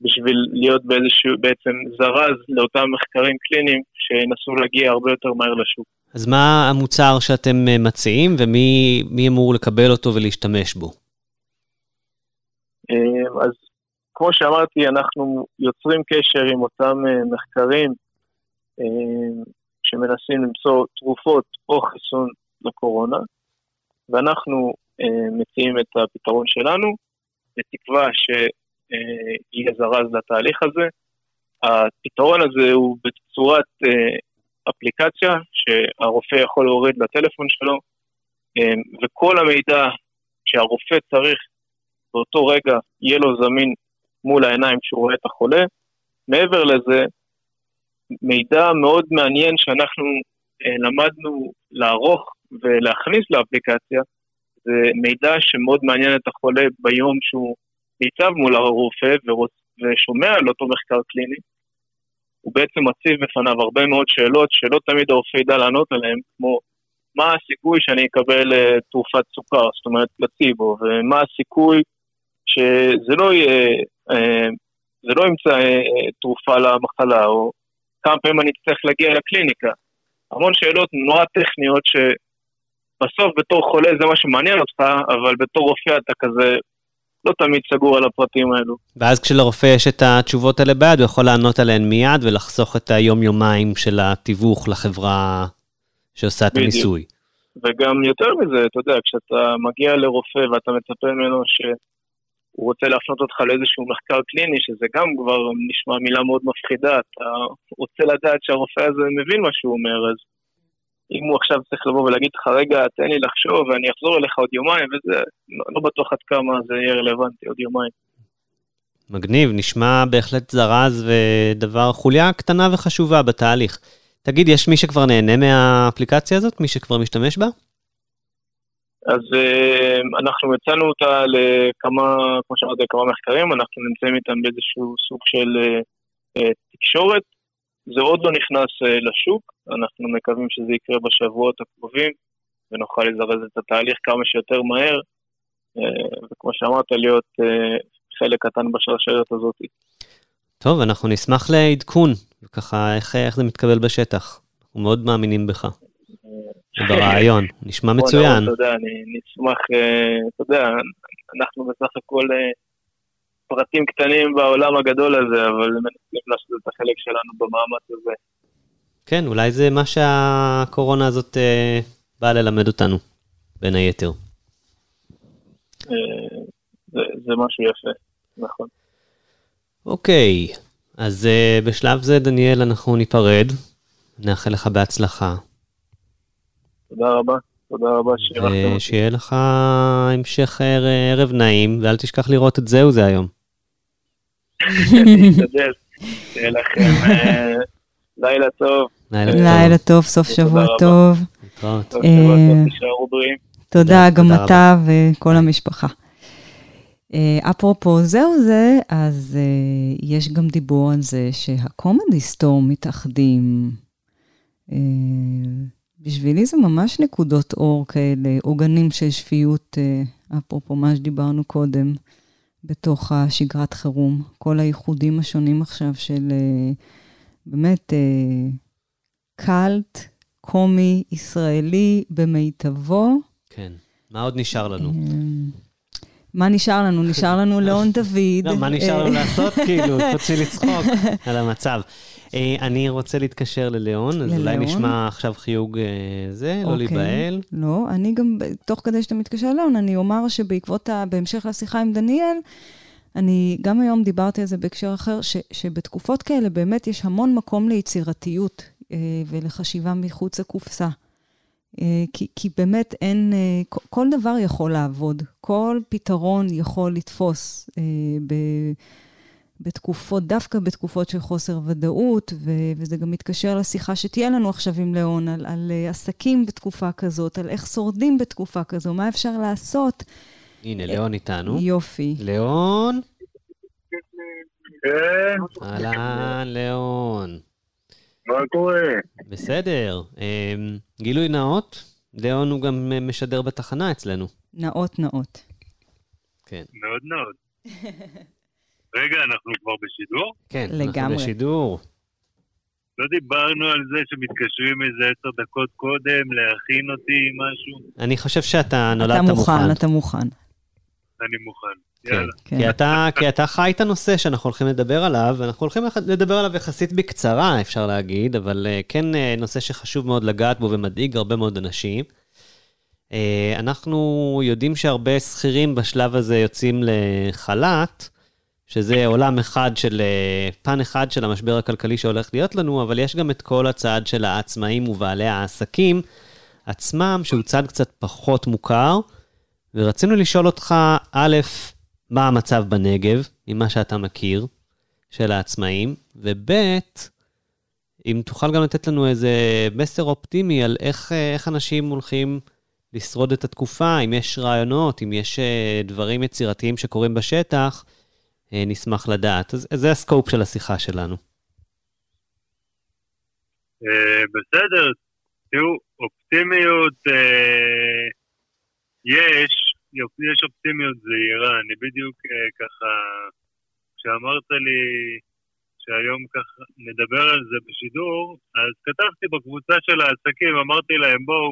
בשביל להיות באיזשהו בעצם זרז לאותם מחקרים קליניים שינסו להגיע הרבה יותר מהר לשוק. אז מה המוצר שאתם אה, מציעים ומי אמור לקבל אותו ולהשתמש בו? אה, אז כמו שאמרתי, אנחנו יוצרים קשר עם אותם מחקרים שמנסים למצוא תרופות או חיסון לקורונה, ואנחנו אה, מציעים את הפתרון שלנו, בתקווה שיהיה זרז לתהליך הזה. הפתרון הזה הוא בצורת אה, אפליקציה שהרופא יכול להוריד לטלפון שלו, אה, וכל המידע שהרופא צריך באותו רגע יהיה לו זמין מול העיניים כשהוא רואה את החולה. מעבר לזה, מידע מאוד מעניין שאנחנו למדנו לערוך ולהכניס לאפליקציה, זה מידע שמאוד מעניין את החולה ביום שהוא ניצב מול הרופא ושומע על אותו מחקר קליני. הוא בעצם מציב בפניו הרבה מאוד שאלות שלא תמיד הרופא ידע לענות עליהן, כמו מה הסיכוי שאני אקבל uh, תרופת סוכר, זאת אומרת פלציבו, ומה הסיכוי שזה לא יהיה, uh, זה לא ימצא uh, תרופה למחלה, או כמה פעמים אני אצטרך להגיע לקליניקה. המון שאלות נורא טכניות ש... בסוף בתור חולה זה מה שמעניין אותך, אבל בתור רופא אתה כזה לא תמיד סגור על הפרטים האלו. ואז כשלרופא יש את התשובות האלה ביד, הוא יכול לענות עליהן מיד ולחסוך את היום-יומיים של התיווך לחברה שעושה את הניסוי. וגם יותר מזה, אתה יודע, כשאתה מגיע לרופא ואתה מצפה ממנו שהוא רוצה להפנות אותך לאיזשהו מחקר קליני, שזה גם כבר נשמע מילה מאוד מפחידה, אתה רוצה לדעת שהרופא הזה מבין מה שהוא אומר, אז אם הוא עכשיו צריך לבוא ולהגיד לך, רגע, תן לי לחשוב ואני אחזור אליך עוד יומיים, וזה, לא, לא בטוח עד כמה זה יהיה רלוונטי עוד יומיים. מגניב, נשמע בהחלט זרז ודבר, חוליה קטנה וחשובה בתהליך. תגיד, יש מי שכבר נהנה מהאפליקציה הזאת? מי שכבר משתמש בה? אז uh, אנחנו הצענו אותה לכמה, כמו שאמרתי, לכמה מחקרים, אנחנו נמצאים איתם באיזשהו סוג של uh, uh, תקשורת. זה עוד לא נכנס לשוק, אנחנו מקווים שזה יקרה בשבועות הקרובים, ונוכל לזרז את התהליך כמה שיותר מהר, וכמו שאמרת, להיות חלק קטן בשרשרת הזאת. טוב, אנחנו נשמח לעדכון, וככה איך, איך זה מתקבל בשטח. אנחנו מאוד מאמינים בך. ברעיון, נשמע מצוין. אתה יודע, אני נשמח, אתה יודע, אנחנו בסך הכל פרטים קטנים בעולם הגדול הזה, אבל מנסים לעשות את החלק שלנו במאמץ הזה. כן, אולי זה מה שהקורונה הזאת אה, באה ללמד אותנו, בין היתר. אה, זה, זה משהו יפה, נכון. אוקיי, אז אה, בשלב זה, דניאל, אנחנו ניפרד. נאחל לך בהצלחה. תודה רבה. תודה רבה שאירחתם אותי. ושיהיה לך המשך ער- ערב נעים, ואל תשכח לראות את זהו זה היום. שיהיה לכם אה, לילה טוב. לילה טוב. סוף תודה שבוע. טוב. אה. תודה, גם תודה אתה וכל המשפחה. אה, אפרופו זהו זה, אז אה, יש גם דיבור על זה שהקומדי סטור מתאחדים. בשבילי זה ממש נקודות אור כאלה, עוגנים של שפיות, אה, אפרופו מה שדיברנו קודם, בתוך השגרת חירום. כל האיחודים השונים עכשיו של אה, באמת אה, קאלט, קומי, ישראלי במיטבו. כן. מה עוד נשאר לנו? מה נשאר לנו? נשאר לנו ליאון דוד. לא, מה נשאר לנו אה, לעשות, כאילו, חוץ מלצחוק על המצב. אה, אני רוצה להתקשר לליאון, אז אולי? נשמע עכשיו חיוג אה, זה, לא אוקיי. להיבהל. לא, אני גם, תוך כדי שאתה מתקשר ליאון, אני אומר שבעקבות, בהמשך לשיחה עם דניאל, אני גם היום דיברתי על זה בהקשר אחר, ש, שבתקופות כאלה באמת יש המון מקום ליצירתיות אה, ולחשיבה מחוץ לקופסה. אה, כי, כי באמת אין, אה, כל, דבר יכול לעבוד, כל פתרון יכול לתפוס אה, ב, בתקופות, דווקא בתקופות של חוסר ודאות, ו, וזה גם מתקשר לשיחה שתהיה לנו עכשיו עם ליאון, על, על עסקים בתקופה כזאת, על איך שורדים בתקופה כזו, מה אפשר לעשות. הנה, ליאון איתנו. יופי. ליאון? כן, אהלן, ליאון. מה קורה? בסדר. אמ, גילוי נאות, ליאון הוא גם אה, משדר בתחנה אצלנו. נאות נאות. כן. מאוד מאוד. רגע, אנחנו כבר בשידור? כן, לגמרי. אנחנו בשידור. לא דיברנו על זה שמתקשרים איזה עשר דקות קודם להכין אותי עם משהו? אני חושב שאתה נולדת אתה מוכן. מוכן, אתה מוכן. אני מוכן. כן. כן. כי אתה, כי אתה חי את הנושא שאנחנו הולכים לדבר עליו, ואנחנו הולכים לדבר עליו יחסית בקצרה, אפשר להגיד, אבל uh, כן uh, נושא שחשוב מאוד לגעת בו ומדאיג הרבה מאוד אנשים. Uh, אנחנו יודעים שהרבה שכירים בשלב הזה יוצאים לחל"ת, שזה עולם אחד של, פן אחד של המשבר הכלכלי שהולך להיות לנו, אבל יש גם את כל הצד של העצמאים ובעלי העסקים עצמם, שהוא צד קצת פחות מוכר. ורצינו לשאול אותך, א', מה המצב בנגב, ממה שאתה מכיר, של העצמאים, וב', אם תוכל גם לתת לנו איזה מסר אופטימי על איך, אה, איך אנשים הולכים לשרוד את התקופה, אם יש רעיונות, אם יש אה, דברים יצירתיים שקורים בשטח, אה, נשמח לדעת. אז אז זה הסקופ של השיחה שלנו. בסדר, תראו, אופטימיות יש, יש אופטימיות זהירה. אני בדיוק אה, ככה, כשאמרת לי שהיום ככה נדבר על זה בשידור, אז כתבתי בקבוצה של העסקים, אמרתי להם, בואו,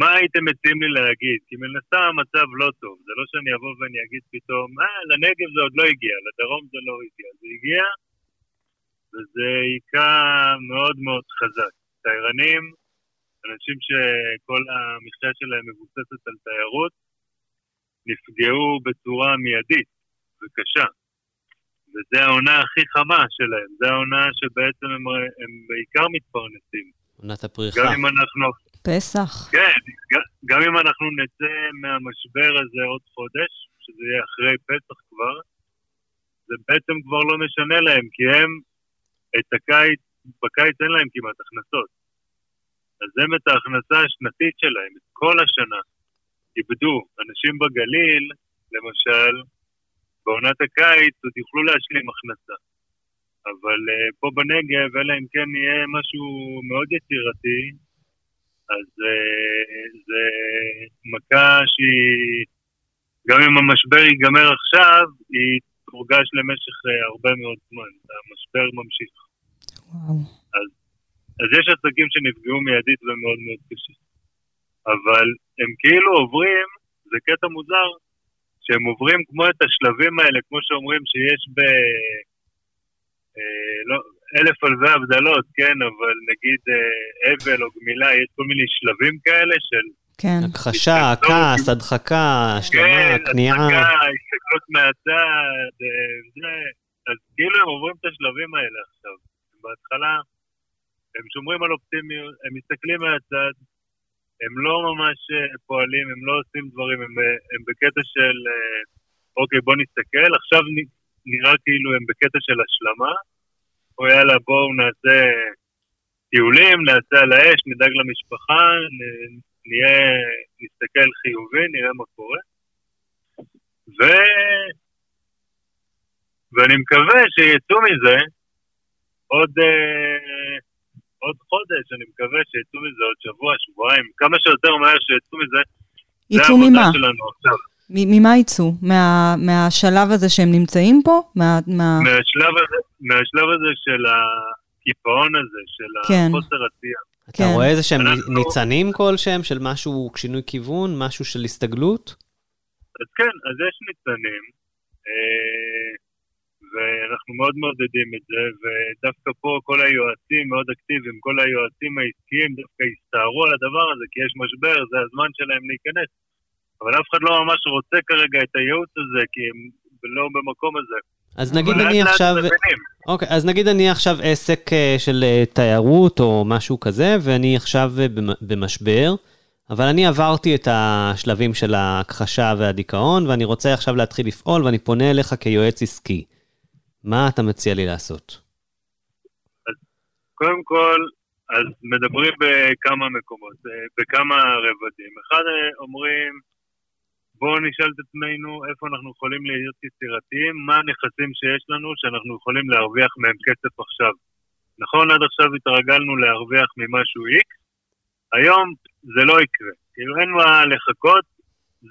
מה הייתם מציעים לי להגיד? כי הסתם המצב לא טוב. זה לא שאני אבוא ואני אגיד פתאום, אה, לנגב זה עוד לא הגיע, לדרום זה לא הגיע. זה הגיע, וזה היכה מאוד מאוד חזק. תיירנים, אנשים שכל המחיה שלהם מבוססת על תיירות, נפגעו בצורה מיידית וקשה. וזו העונה הכי חמה שלהם, זו העונה שבעצם הם, הם בעיקר מתפרנסים. עונת הפריחה. גם אם אנחנו, פסח. כן, גם אם אנחנו נצא מהמשבר הזה עוד חודש, שזה יהיה אחרי פסח כבר, זה בעצם כבר לא משנה להם, כי הם את הקיץ, בקיץ אין להם כמעט הכנסות. אז הם את ההכנסה השנתית שלהם, את כל השנה, איבדו. אנשים בגליל, למשל, בעונת הקיץ עוד יוכלו להשלים הכנסה. אבל uh, פה בנגב, אלא אם כן יהיה משהו מאוד יצירתי, אז uh, זה מכה שהיא, גם אם המשבר ייגמר עכשיו, היא תורגש למשך uh, הרבה מאוד זמן. המשבר ממשיך. וואו. אז יש עסקים שנפגעו מיידית ומאוד מאוד קשה. אבל הם כאילו עוברים, זה קטע מוזר, שהם עוברים כמו את השלבים האלה, כמו שאומרים שיש ב... אה, לא, אלף אלפי הבדלות, כן, אבל נגיד אה, אבל או גמילה, יש כל מיני שלבים כאלה של... כן. הכחשה, כעס, הדחקה, השלמה, כן, כניעה. הצגה, הסתכלות מהצד, אה, זה, אז כאילו הם עוברים את השלבים האלה עכשיו. בהתחלה הם שומרים על אופטימיות, הם מסתכלים מהצד, הם לא ממש אה, פועלים, הם לא עושים דברים, הם, הם בקטע של, אה, אוקיי, בוא נסתכל, עכשיו נראה כאילו הם בקטע של השלמה, או יאללה, בואו נעשה טיולים, נעשה על האש, נדאג למשפחה, נהיה, נסתכל חיובי, נראה מה קורה. ו... ואני מקווה שיצאו מזה עוד, אה, עוד חודש, אני מקווה שיצאו מזה עוד שבוע, שבועיים, כמה שיותר מהר שיצאו מזה, זה יצאו העבודה ממה? שלנו עכשיו. ממה יצאו? מה- מהשלב הזה שהם נמצאים פה? מה- מה- מהשלב הזה, מהשלב הזה של הקיפאון הזה, של כן. החוסר עשייה. אתה כן. רואה איזה שהם אנחנו- ניצנים כלשהם של משהו, שינוי כיוון, משהו של הסתגלות? אז כן, אז יש ניצנים, אה, ואנחנו מאוד מעודדים את זה, ודווקא פה כל היועצים מאוד אקטיביים, כל היועצים העסקיים דווקא הסתערו על הדבר הזה, כי יש משבר, זה הזמן שלהם להיכנס. אבל אף אחד לא ממש רוצה כרגע את הייעוץ הזה, כי הם לא במקום הזה. אז נגיד אני עכשיו... אוקיי, אז נגיד אני עכשיו עסק אה, של אה, תיירות או משהו כזה, ואני עכשיו אה, במ- במשבר, אבל אני עברתי את השלבים של ההכחשה והדיכאון, ואני רוצה עכשיו להתחיל לפעול, ואני פונה אליך כיועץ עסקי. מה אתה מציע לי לעשות? קודם כל, אז מדברים בכמה מקומות, אה, בכמה רבדים. אחד אה, אומרים, בואו נשאל את עצמנו איפה אנחנו יכולים להיות יצירתיים, מה הנכסים שיש לנו שאנחנו יכולים להרוויח מהם כסף עכשיו. נכון, עד עכשיו התרגלנו להרוויח ממשהו X, היום זה לא יקרה. כאילו אין מה לחכות,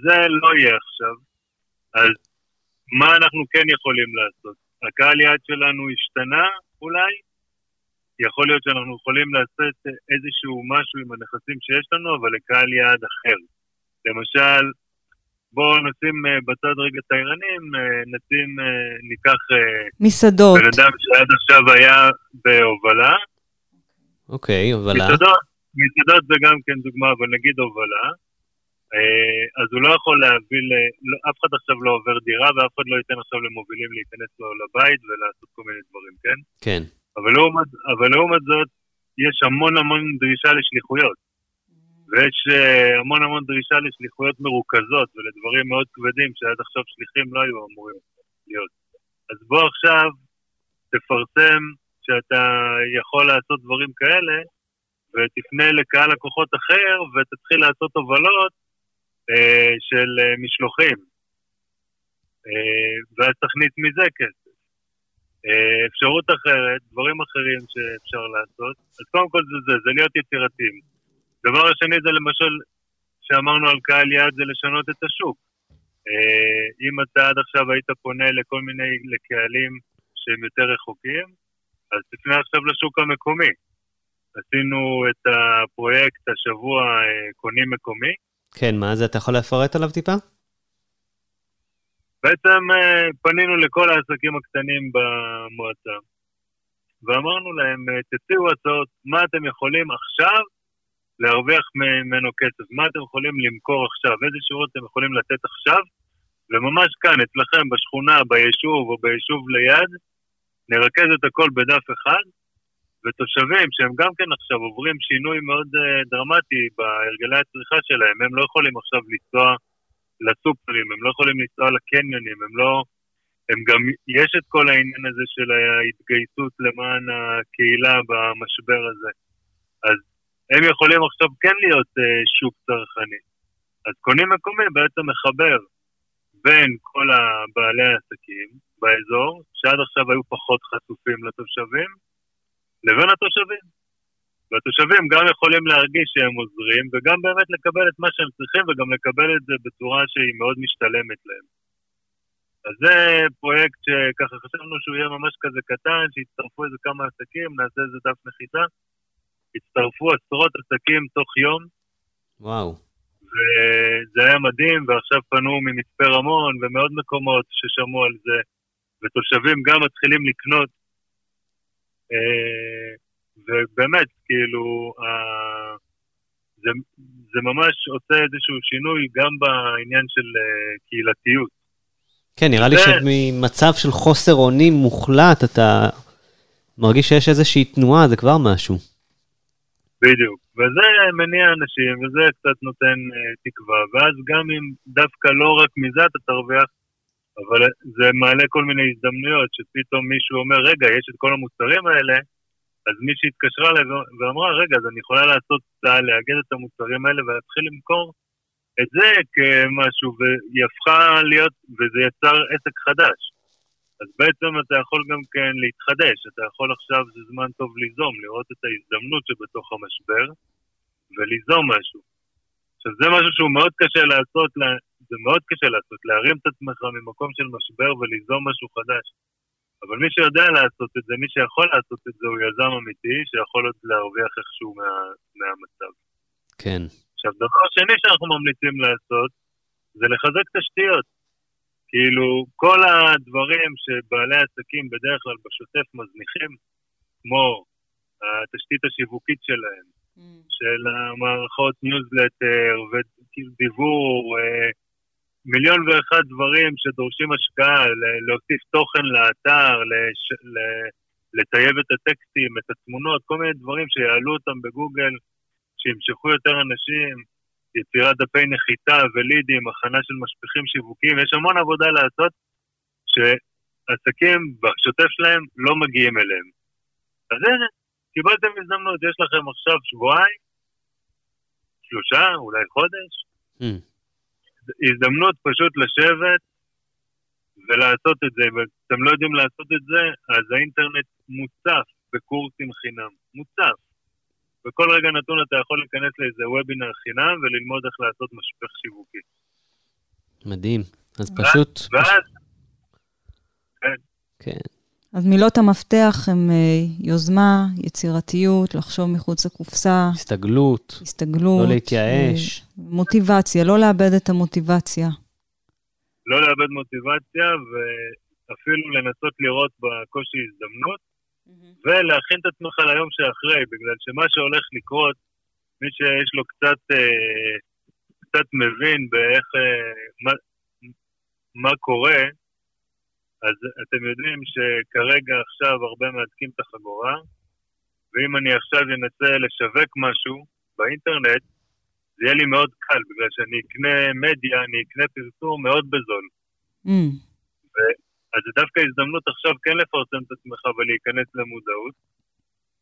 זה לא יהיה עכשיו. אז מה אנחנו כן יכולים לעשות? הקהל יעד שלנו השתנה אולי, יכול להיות שאנחנו יכולים לעשות איזשהו משהו עם הנכסים שיש לנו, אבל לקהל יעד אחר. למשל, בואו נשים אה, בצד רגע תיירנים, אה, נשים, אה, ניקח מסעדות. בן אדם שעד עכשיו היה בהובלה. אוקיי, אבל... מסעדות, מסעדות זה גם כן דוגמה, אבל נגיד הובלה. אה, אז הוא לא יכול להביא, ל- לא- אף אחד עכשיו לא עובר דירה ואף אחד לא ייתן עכשיו למובילים להיכנס לו לבית ולעשות כל מיני דברים, כן? כן. אבל לעומת, אבל לעומת זאת, יש המון המון דרישה לשליחויות. ויש uh, המון המון דרישה לשליחויות מרוכזות ולדברים מאוד כבדים שעד עכשיו שליחים לא היו אמורים להיות. אז בוא עכשיו תפרסם שאתה יכול לעשות דברים כאלה, ותפנה לקהל לקוחות אחר ותתחיל לעשות הובלות של uh, משלוחים. Uh, ואז תכניס מזה כסף. אה, אפשרות אחרת, דברים אחרים שאפשר לעשות, אז קודם כל זה זה, זה להיות יצירתיים. דבר השני זה למשל, שאמרנו על קהל יעד, זה לשנות את השוק. אה, אם אתה עד עכשיו היית פונה לכל מיני, לקהלים שהם יותר רחוקים, אז תפנה עכשיו לשוק המקומי. עשינו את הפרויקט השבוע אה, קונים מקומי, כן, מה זה? אתה יכול לפרט עליו טיפה? בעצם אה, פנינו לכל העסקים הקטנים במועצה, ואמרנו להם, אה, תציעו הצעות, מה אתם יכולים עכשיו להרוויח ממנו כסף, מה אתם יכולים למכור עכשיו, איזה שירות אתם יכולים לתת עכשיו, וממש כאן, אצלכם, בשכונה, ביישוב או ביישוב ליד, נרכז את הכל בדף אחד, ותושבים שהם גם כן עכשיו עוברים שינוי מאוד אה, דרמטי בהרגלי הצריכה שלהם, הם לא יכולים עכשיו לנסוע לסופרים, הם לא יכולים לנסוע לקניונים, הם לא... הם גם, יש את כל העניין הזה של ההתגייסות למען הקהילה במשבר הזה. אז הם יכולים עכשיו כן להיות אה, שוק צרכני. אז קונים מקומי בעצם מחבר בין כל הבעלי העסקים באזור, שעד עכשיו היו פחות חשופים לתושבים, לבין התושבים. והתושבים גם יכולים להרגיש שהם עוזרים, וגם באמת לקבל את מה שהם צריכים, וגם לקבל את זה בצורה שהיא מאוד משתלמת להם. אז זה פרויקט שככה חשבנו שהוא יהיה ממש כזה קטן, שיצטרפו איזה כמה עסקים, נעשה איזה דף נחיתה. הצטרפו עשרות עסקים תוך יום, וואו. וזה היה מדהים, ועכשיו פנו ממצפה רמון ומעוד מקומות ששמעו על זה, ותושבים גם מתחילים לקנות. אה, ובאמת, כאילו, אה, זה, זה ממש עושה איזשהו שינוי גם בעניין של אה, קהילתיות. כן, נראה לי זה- שממצב של חוסר אונים מוחלט, אתה מרגיש שיש איזושהי תנועה, זה כבר משהו. בדיוק. וזה מניע אנשים, וזה קצת נותן אה, תקווה. ואז גם אם דווקא לא רק מזה אתה תרוויח, אבל זה מעלה כל מיני הזדמנויות, שפתאום מישהו אומר, רגע, יש את כל המוצרים האלה, אז מישהי התקשרה אליי ואמרה, רגע, אז אני יכולה לעשות, לאגד את המוצרים האלה ולהתחיל למכור את זה כמשהו, והיא הפכה להיות, וזה יצר עסק חדש. אז בעצם אתה יכול גם כן להתחדש, אתה יכול עכשיו, זה זמן טוב ליזום, לראות את ההזדמנות שבתוך המשבר, וליזום משהו. עכשיו זה משהו שהוא מאוד קשה לעשות, זה מאוד קשה לעשות, להרים את עצמך ממקום של משבר וליזום משהו חדש. אבל מי שיודע לעשות את זה, מי שיכול לעשות את זה, הוא יזם אמיתי, שיכול עוד להרוויח איכשהו מה, מהמצב. כן. עכשיו, דבר שני שאנחנו ממליצים לעשות, זה לחזק תשתיות. כאילו, כל הדברים שבעלי עסקים בדרך כלל בשוטף מזניחים, כמו התשתית השיווקית שלהם, mm. של המערכות ניוזלטר ודיוור, אה, מיליון ואחד דברים שדורשים השקעה, להוסיף תוכן לאתר, לש, לטייב את הטקסטים, את התמונות, כל מיני דברים שיעלו אותם בגוגל, שימשכו יותר אנשים, יצירת דפי נחיתה ולידים, הכנה של משפיכים שיווקיים, יש המון עבודה לעשות שעסקים בשוטף שלהם לא מגיעים אליהם. אז הנה, קיבלתם הזדמנות, יש לכם עכשיו שבועיים, שלושה, אולי חודש. Mm. הזדמנות פשוט לשבת ולעשות את זה, ואתם לא יודעים לעשות את זה, אז האינטרנט מוצף בקורסים חינם. מוצף. בכל רגע נתון אתה יכול להיכנס לאיזה וובינר חינם וללמוד איך לעשות משפך שיווקי. מדהים. אז פשוט... ואז... כן. כן. אז מילות המפתח הן אה, יוזמה, יצירתיות, לחשוב מחוץ לקופסה. הסתגלות. הסתגלות. לא להתייאש. אה, מוטיבציה, לא לאבד את המוטיבציה. לא לאבד מוטיבציה, ואפילו לנסות לראות בקושי הזדמנות, ולהכין את עצמך ליום שאחרי, בגלל שמה שהולך לקרות, מי שיש לו קצת, אה, קצת מבין באיך, מה, מה קורה, אז אתם יודעים שכרגע עכשיו הרבה מהדקים את החגורה, ואם אני עכשיו אנסה לשווק משהו באינטרנט, זה יהיה לי מאוד קל, בגלל שאני אקנה מדיה, אני אקנה פרסום מאוד בזול. Mm. ו... אז זה דווקא הזדמנות עכשיו כן לפרסם את עצמך ולהיכנס למודעות,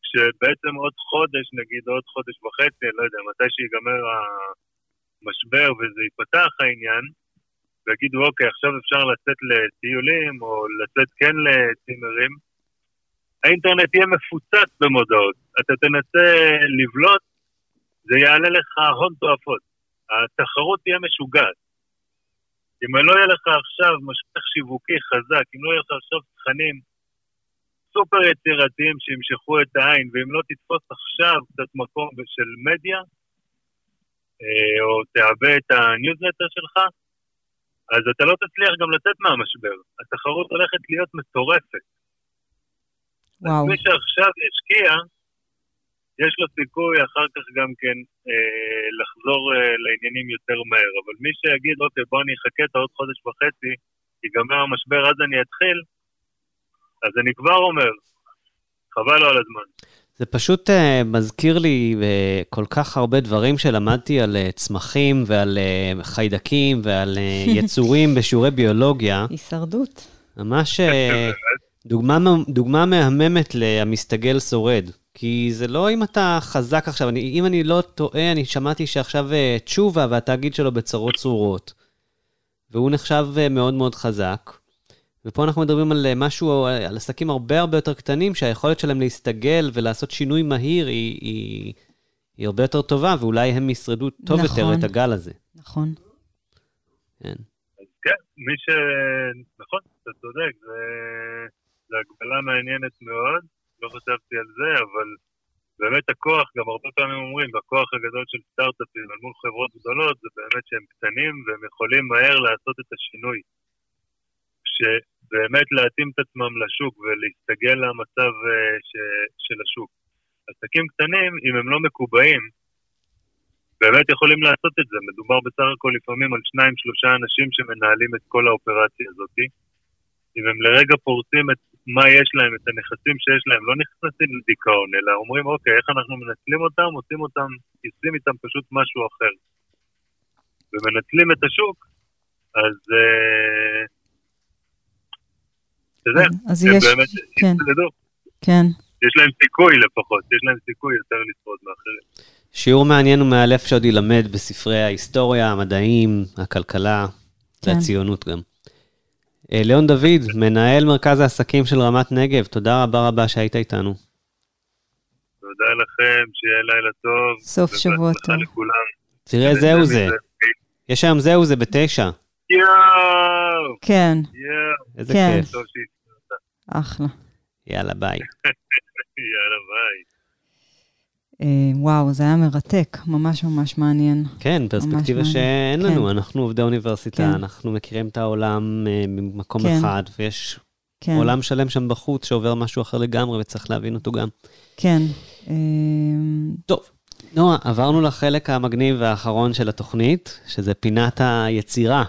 שבעצם עוד חודש, נגיד עוד חודש וחצי, לא יודע, מתי שיגמר המשבר וזה ייפתח העניין, ויגידו, אוקיי, עכשיו אפשר לצאת לטיולים, או לצאת כן לצימרים, האינטרנט יהיה מפוצץ במודעות. אתה תנסה לבלוט, זה יעלה לך הון תועפות. התחרות תהיה משוגעת. אם לא יהיה לך עכשיו משפך שיווקי חזק, אם לא יהיה לך עכשיו תכנים סופר יצירתיים שימשכו את העין, ואם לא תתפוס עכשיו קצת מקום של מדיה, אה, או תהווה את הניוזלטר שלך, אז אתה לא תצליח גם לצאת מהמשבר. התחרות הולכת להיות מטורפת. וואו. אז מי שעכשיו ישקיע, יש לו סיכוי אחר כך גם כן אה, לחזור אה, לעניינים יותר מהר. אבל מי שיגיד, אוקיי, בוא אני אחכה את העוד חודש וחצי, ייגמר המשבר, אז אני אתחיל, אז אני כבר אומר, חבל לו על הזמן. זה פשוט uh, מזכיר לי uh, כל כך הרבה דברים שלמדתי על uh, צמחים ועל uh, חיידקים ועל uh, יצורים בשיעורי ביולוגיה. הישרדות. ממש uh, דוגמה, דוגמה מהממת ל"המסתגל שורד". כי זה לא אם אתה חזק עכשיו, אני, אם אני לא טועה, אני שמעתי שעכשיו uh, תשובה והתאגיד שלו בצרות צרורות. והוא נחשב uh, מאוד מאוד חזק. ופה אנחנו מדברים על אה, משהו, על עסקים הרבה הרבה יותר קטנים, שהיכולת שלהם להסתגל ולעשות שינוי מהיר היא, היא, היא הרבה יותר טובה, ואולי הם ישרדו טוב נכון, יותר את הגל הזה. נכון. כן. אז כן, מי ש... נכון, אתה צודק, זו הגבלה מעניינת מאוד, לא חשבתי על זה, אבל באמת הכוח, גם הרבה פעמים אומרים, הכוח הגדול של סטארט-אפים אל מול חברות גדולות, זה באמת שהם קטנים והם יכולים מהר לעשות את השינוי. באמת להתאים את עצמם לשוק ולהסתגל למצב אה, ש, של השוק. עסקים קטנים, אם הם לא מקובעים, באמת יכולים לעשות את זה. מדובר בסך הכל לפעמים על שניים, שלושה אנשים שמנהלים את כל האופרציה הזאת. אם הם לרגע פורסים את מה יש להם, את הנכסים שיש להם, לא נכנסים לדיכאון, אלא אומרים, אוקיי, איך אנחנו מנצלים אותם, עושים אותם, עושים איתם פשוט משהו אחר. ומנצלים את השוק, אז אה, אז הם יש, באמת כן, יתמודדו. כן. יש להם סיכוי לפחות, יש להם סיכוי יותר לשרוד מאחרים. שיעור מעניין ומאלף שעוד ילמד בספרי ההיסטוריה, המדעים, הכלכלה כן. והציונות גם. אה, ליאון דוד, מנהל מרכז העסקים של רמת נגב, תודה רבה רבה שהיית איתנו. תודה לכם, שיהיה לילה טוב. סוף שבוע טוב. לכולם. תראה, זהו זה. יש היום זהו זה בתשע. יואו! כן, יואו! איזה כן. כיף. אחלה. יאללה, ביי. יאללה, ביי. אה, וואו, זה היה מרתק, ממש ממש מעניין. כן, פרספקטיבה ממש שאין מעניין. לנו, כן. אנחנו עובדי אוניברסיטה, כן. אנחנו מכירים את העולם אה, ממקום כן. אחד, ויש כן, עולם שלם שם בחוץ שעובר משהו אחר לגמרי וצריך להבין אותו גם. כן. אה, טוב, נועה, עברנו לחלק המגניב והאחרון של התוכנית, שזה פינת היצירה.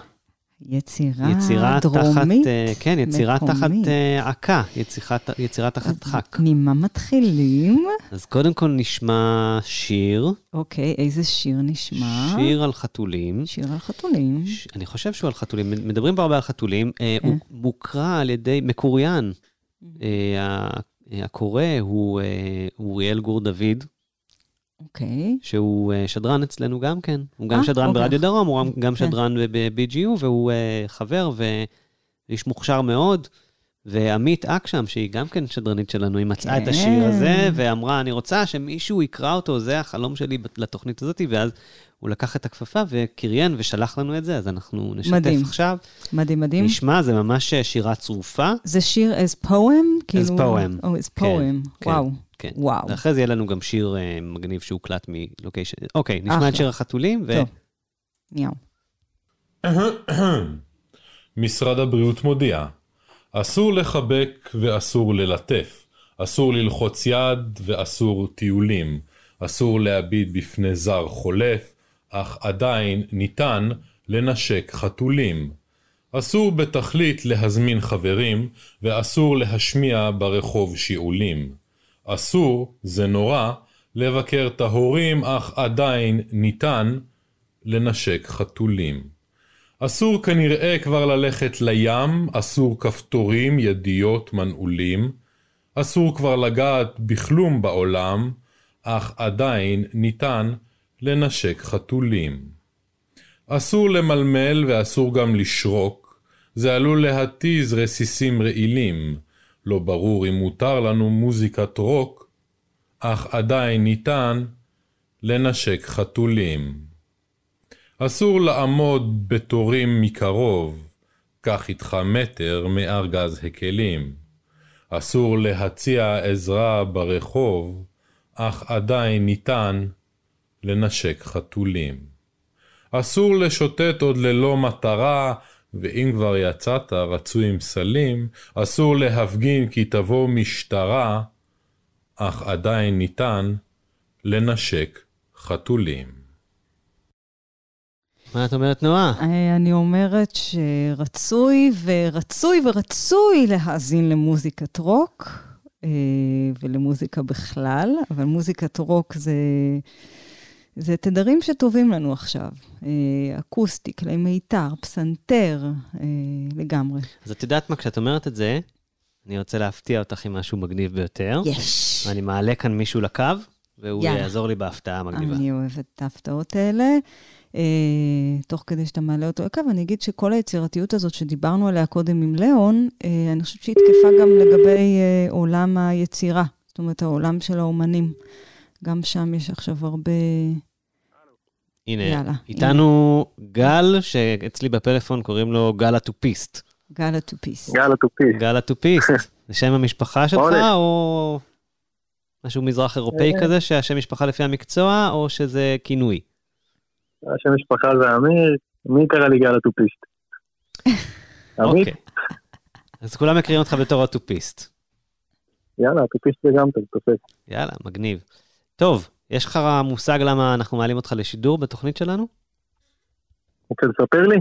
יצירה יצירה תחת, דרומית. אה, כן, יצירה תחת מקומית. אה, עקה, יצירת- יצירה תחת דחק. ממה מתחילים? אז קודם כל נשמע שיר, אוקיי, איזה שיר נשמע? שיר על חתולים. שיר על חתולים. ש- אני חושב שהוא על חתולים, מדברים פה הרבה על חתולים. אה, כן. הוא מוקרא על ידי מקוריין. אה, ה- אה, הקורא הוא אה, אוריאל גור דוד, אוקיי. שהוא אה, שדרן אצלנו גם כן. הוא גם אה, שדרן אוקיי. ברדיו דרום, הוא גם כן. שדרן ב-BGU, והוא אה, חבר ואיש מוכשר מאוד. ועמית אקשם, שהיא גם כן שדרנית שלנו, היא מצאה את כן. השיר הזה, ואמרה, אני רוצה שמישהו יקרא אותו, זה החלום שלי לתוכנית הזאת, ואז הוא לקח את הכפפה וקריין ושלח לנו את זה, אז אנחנו נשתף מדהים. עכשיו. מדהים, מדהים. נשמע, זה ממש שירה צרופה. זה שיר as poem? כאילו... poem. או, as כן, poem. כן. וואו. כן. וואו. ואחרי זה יהיה לנו גם שיר אה, מגניב שהוקלט מלוקיישן. אוקיי, נשמע אחלה. את שיר החתולים, ו... טוב. מיהו. משרד הבריאות מודיע, אסור לחבק ואסור ללטף, אסור ללחוץ יד ואסור טיולים, אסור להביט בפני זר חולף, אך עדיין ניתן לנשק חתולים. אסור בתכלית להזמין חברים, ואסור להשמיע ברחוב שיעולים. אסור, זה נורא, לבקר את ההורים, אך עדיין ניתן לנשק חתולים. אסור כנראה כבר ללכת לים, אסור כפתורים, ידיות, מנעולים. אסור כבר לגעת בכלום בעולם, אך עדיין ניתן לנשק חתולים. אסור למלמל ואסור גם לשרוק, זה עלול להתיז רסיסים רעילים. לא ברור אם מותר לנו מוזיקת רוק, אך עדיין ניתן לנשק חתולים. אסור לעמוד בתורים מקרוב, קח איתך מטר מארגז הכלים. אסור להציע עזרה ברחוב, אך עדיין ניתן לנשק חתולים. אסור לשוטט עוד ללא מטרה, ואם כבר יצאת רצוי עם סלים, אסור להפגין כי תבוא משטרה, אך עדיין ניתן לנשק חתולים. מה את אומרת, נועה? אה, אני אומרת שרצוי ורצוי ורצוי להאזין למוזיקת רוק אה, ולמוזיקה בכלל, אבל מוזיקת רוק זה, זה תדרים שטובים לנו עכשיו. אה, אקוסטי, כלי מיתר, פסנתר, אה, לגמרי. אז את יודעת מה, כשאת אומרת את זה, אני רוצה להפתיע אותך עם משהו מגניב ביותר. יש. אני מעלה כאן מישהו לקו, והוא יאללה. יעזור לי בהפתעה המגניבה. אני אוהבת את ההפתעות האלה. אה, תוך כדי שאתה מעלה אותו לקו, אני אגיד שכל היצירתיות הזאת שדיברנו עליה קודם עם ליאון, אה, אני חושבת שהיא תקפה גם לגבי אה, עולם היצירה, זאת אומרת, העולם של האומנים. גם שם יש עכשיו הרבה... הנה, יאללה, איתנו גל, שאצלי בפלאפון קוראים לו גל הטופיסט. גל הטופיס. גל הטופיסט. גל הטופיסט, זה שם המשפחה שלך. או משהו מזרח אירופאי אה. כזה, שהשם משפחה לפי המקצוע, או שזה כינוי? השם משפחה זה אמיר, מי קרא לי גל הטופיסט? אוקיי. אז כולם מכירים אותך בתור הטופיסט. יאללה, הטופיסט זה גם טוב, תופס. יאללה, מגניב. טוב, יש לך מושג למה אנחנו מעלים אותך לשידור בתוכנית שלנו? רוצה לספר לי?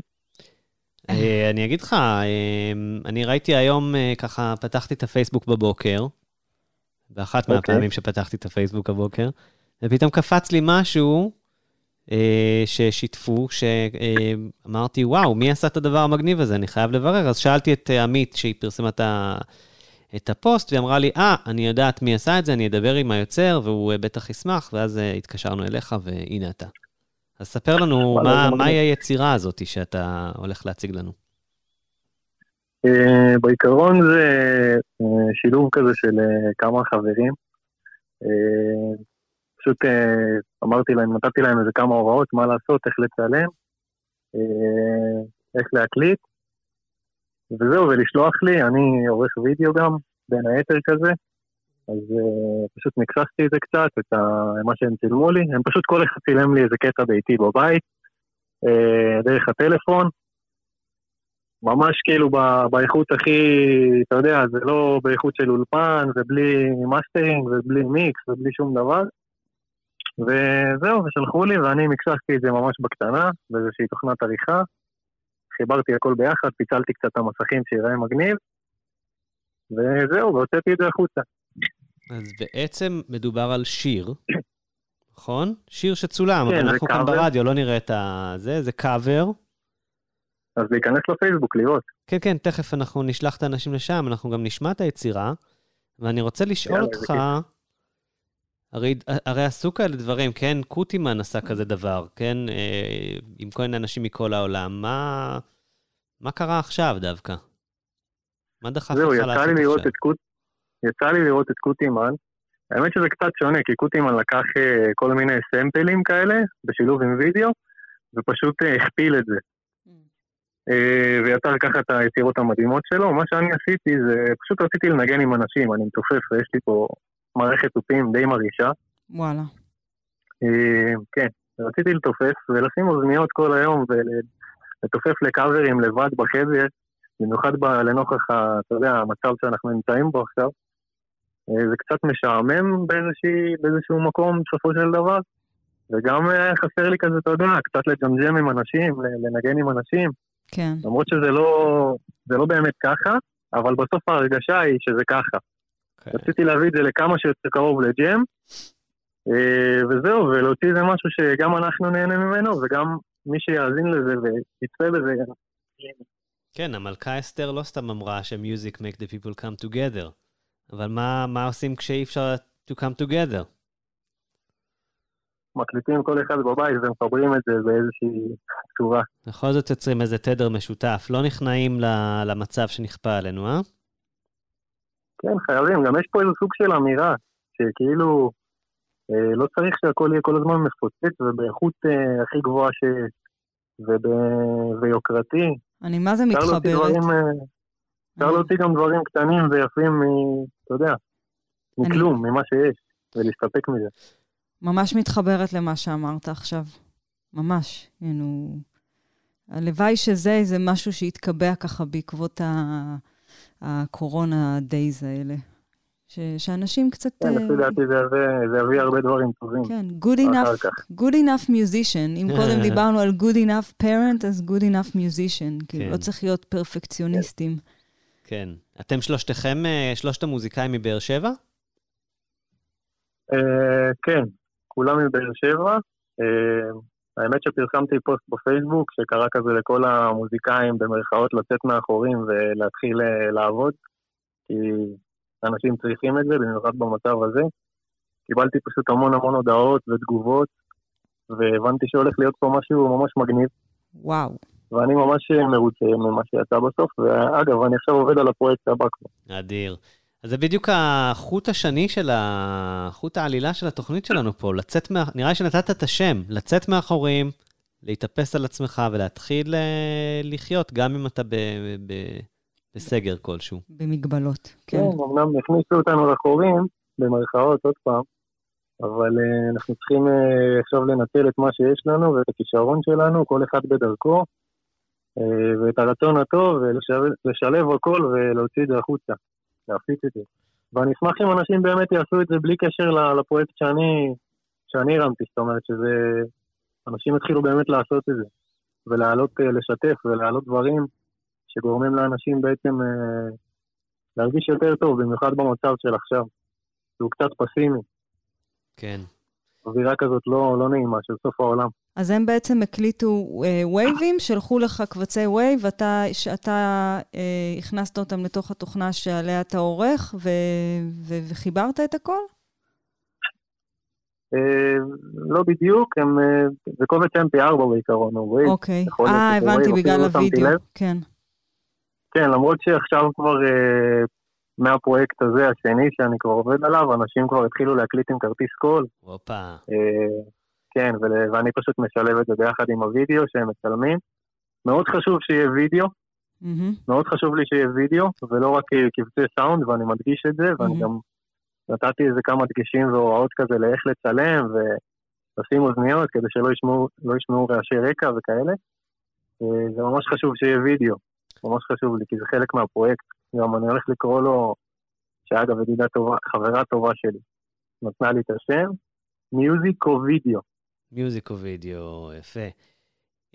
אה, אני אגיד לך, אה, אני ראיתי היום, אה, ככה, פתחתי את הפייסבוק בבוקר, באחת אוקיי. מהפעמים שפתחתי את הפייסבוק הבוקר, ופתאום קפץ לי משהו אה, ששיתפו, שאמרתי, וואו, מי עשה את הדבר המגניב הזה? אני חייב לברר. אז שאלתי את עמית, שהיא פרסמה את ה... את הפוסט, והיא אמרה לי, אה, אני יודעת מי עשה את זה, אני אדבר עם היוצר, והוא אה, בטח ישמח, ואז אה, התקשרנו אליך, והנה אתה. אז ספר לנו מה. מהי היצירה הזאת שאתה הולך להציג לנו. אה, בעיקרון זה שילוב כזה של כמה חברים. פשוט אמרתי להם, נתתי להם איזה כמה הוראות, מה לעשות, איך לצלם, איך להקליט, וזהו, ולשלוח לי, אני עורך וידאו גם, בין היתר כזה, אז אה, פשוט נקשחתי את זה קצת, את ה- מה שהם צילמו לי, הם פשוט כל אחד צילם לי איזה קטע ביתי בבית, אה, דרך הטלפון, ממש כאילו ב- באיכות הכי, אתה יודע, זה לא באיכות של אולפן, ובלי מאסטרינג, ובלי מיקס, ובלי שום דבר. וזהו, ושלחו לי, ואני מקשחתי את זה ממש בקטנה, באיזושהי תוכנת עריכה. חיברתי הכל ביחד, פיצלתי קצת את המסכים שיראה מגניב, וזהו, והוצאתי את זה החוצה. אז בעצם מדובר על שיר, נכון? שיר שצולם, כן, אבל אנחנו כאן. ברדיו לא נראה את. זה, זה קאבר. אז להיכנס לפייסבוק, לראות. כן, כן, תכף אנחנו נשלח את האנשים לשם, אנחנו גם נשמע את היצירה, ואני רוצה לשאול אותך. הרי, הרי עשו כאלה דברים, כן? קוטימן עשה כזה דבר, כן? אה, עם כל מיני אנשים מכל העולם. מה, מה קרה עכשיו דווקא? מה דחף זהו, אותך יצא לעשות עכשיו? את קוט... יצא לי לראות את קוטימן. האמת שזה קצת שונה, כי קוטימן לקח אה, כל מיני סמפלים כאלה, בשילוב עם וידאו, ופשוט אה, הכפיל את זה. אה, ויצר ככה את היצירות המדהימות שלו. מה שאני עשיתי זה, פשוט רציתי לנגן עם אנשים, אני מתופף ויש לי פה מערכת תופים די מרעישה. וואלה. אה, כן, רציתי לתופף ולשים אוזניות כל היום ולתופף לקאברים לבד בחדר, במיוחד לנוכח, אתה יודע, המצב שאנחנו נמצאים בו עכשיו. אה, זה קצת משעמם באיזושהי, באיזשהו מקום בסופו של דבר, וגם היה חסר לי כזה, אתה יודע, קצת לג'מג'ם עם אנשים, לנגן עם אנשים, כן. למרות שזה לא, לא באמת ככה, אבל בסוף ההרגשה היא שזה ככה. כן. רציתי להביא את זה לכמה שיותר קרוב לג'ם, אה, וזהו, ולהוציא איזה משהו שגם אנחנו נהנה ממנו, וגם מי שיאזין לזה ויצפה בזה. כן, המלכה אסתר לא סתם אמרה ש-music make the people come together, אבל מה, מה עושים כשאי אפשר to come together? מקליטים כל אחד בבית ומחברים את זה באיזושהי צורה. בכל זאת יוצרים איזה תדר משותף, לא נכנעים למצב שנכפה עלינו, אה? כן, חייבים, גם יש פה איזה סוג של אמירה, שכאילו אה, לא צריך שהכל יהיה כל הזמן מפוצץ ובאיכות אה, הכי גבוהה שיש, וב- ויוקרתי. אני מה זה מתחברת. דברים, אה, אפשר להוציא גם דברים קטנים ויפים, מ- אתה יודע, מכלום, ממה שיש, ולהסתפק מזה. ממש מתחברת למה שאמרת עכשיו. ממש. כאילו, הלוואי שזה איזה משהו שהתקבע ככה בעקבות ה- הקורונה דייז האלה. ש, שאנשים קצת... כן, אה, לפי דעתי זה יביא- הרבה דברים טובים. כן, good enough, good enough musician. אם קודם דיברנו על good enough parent, אז good enough musician. כאילו, כן. לא צריך להיות פרפקציוניסטים. כן. אתם שלושתכם, אה, שלושת המוזיקאים מבאר שבע? אה, כן, כולם מבאר שבע. האמת שפרסמתי פוסט בפייסבוק שקרא כזה לכל המוזיקאים במרכאות לצאת מהחורים ולהתחיל אה, לעבוד, כי אנשים צריכים את זה, במיוחד במצב הזה. קיבלתי פשוט המון המון הודעות ותגובות, והבנתי שהולך להיות פה משהו ממש מגניב, וואו. ואני ממש מרוצה ממה שיצא בסוף, ואגב, אני עכשיו עובד על הפרויקט הבא כבר. אדיר. אז זה בדיוק החוט השני של ה... חוט העלילה של התוכנית שלנו פה, לצאת מה... נראה לי שנתת את השם, לצאת מהחורים, להתאפס על עצמך ולהתחיל אה, לחיות, גם אם אתה ב... ב... בסגר כלשהו. במגבלות, כן. כן, אמנם הכניסו אותנו לחורים, במרכאות, עוד פעם, אבל uh, אנחנו צריכים uh, עכשיו לנצל את מה שיש לנו ואת הכישרון שלנו, כל אחד בדרכו, uh, ואת הרצון הטוב, ולשלב הכל ולהוציא את זה החוצה, להפיץ זה. ואני אשמח אם אנשים באמת יעשו את זה בלי קשר לפרויקט שאני, שאני הרמתי, זאת אומרת שזה... אנשים יתחילו באמת לעשות את זה, ולהעלות, uh, לשתף ולהעלות דברים שגורמים לאנשים בעצם אה, להרגיש יותר טוב, במיוחד במצב של עכשיו, שהוא קצת פסימי, כן. אווירה כזאת לא, לא נעימה של סוף העולם. אז הם בעצם הקליטו אה, wave ים, שלחו לך קבצי wave, אתה, שאתה אה, הכנסת אותם לתוך התוכנה שעליה אתה עורך, ו, ו, וחיברת את הכל? אה, לא בדיוק, הם, אה, זה קובץ mp4 בעיקרון, או wave. אוקיי. אה, הבנתי, בגלל לא. לב. כן. כן, למרות שעכשיו כבר אה, מהפרויקט הזה, השני שאני כבר עובד עליו, אנשים כבר התחילו להקליט עם כרטיס קול. הופה. אה, כן, ואני פשוט משלב את זה ביחד עם הוידאו שהם מצלמים. מאוד חשוב שיהיה וידאו, מהמם. מאוד חשוב לי שיהיה וידאו, ולא רק אה, קבצי סאונד, ואני מדגיש את זה, ואני מהמם. גם נתתי איזה כמה דגשים והוראות כזה לאיך לצלם, ולשים אוזניות כדי שלא ישמעו, לא ישמעו רעשי רקע וכאלה. אה, זה ממש חשוב שיהיה וידאו, ממש חשוב לי, כי זה חלק מהפרויקט. גם אני הולך לקרוא לו, שאגב, ידידה טובה, חברה טובה שלי, נתנה לי את השם, מיוזיקו וידאו. מיוזיק וידאו, יפה.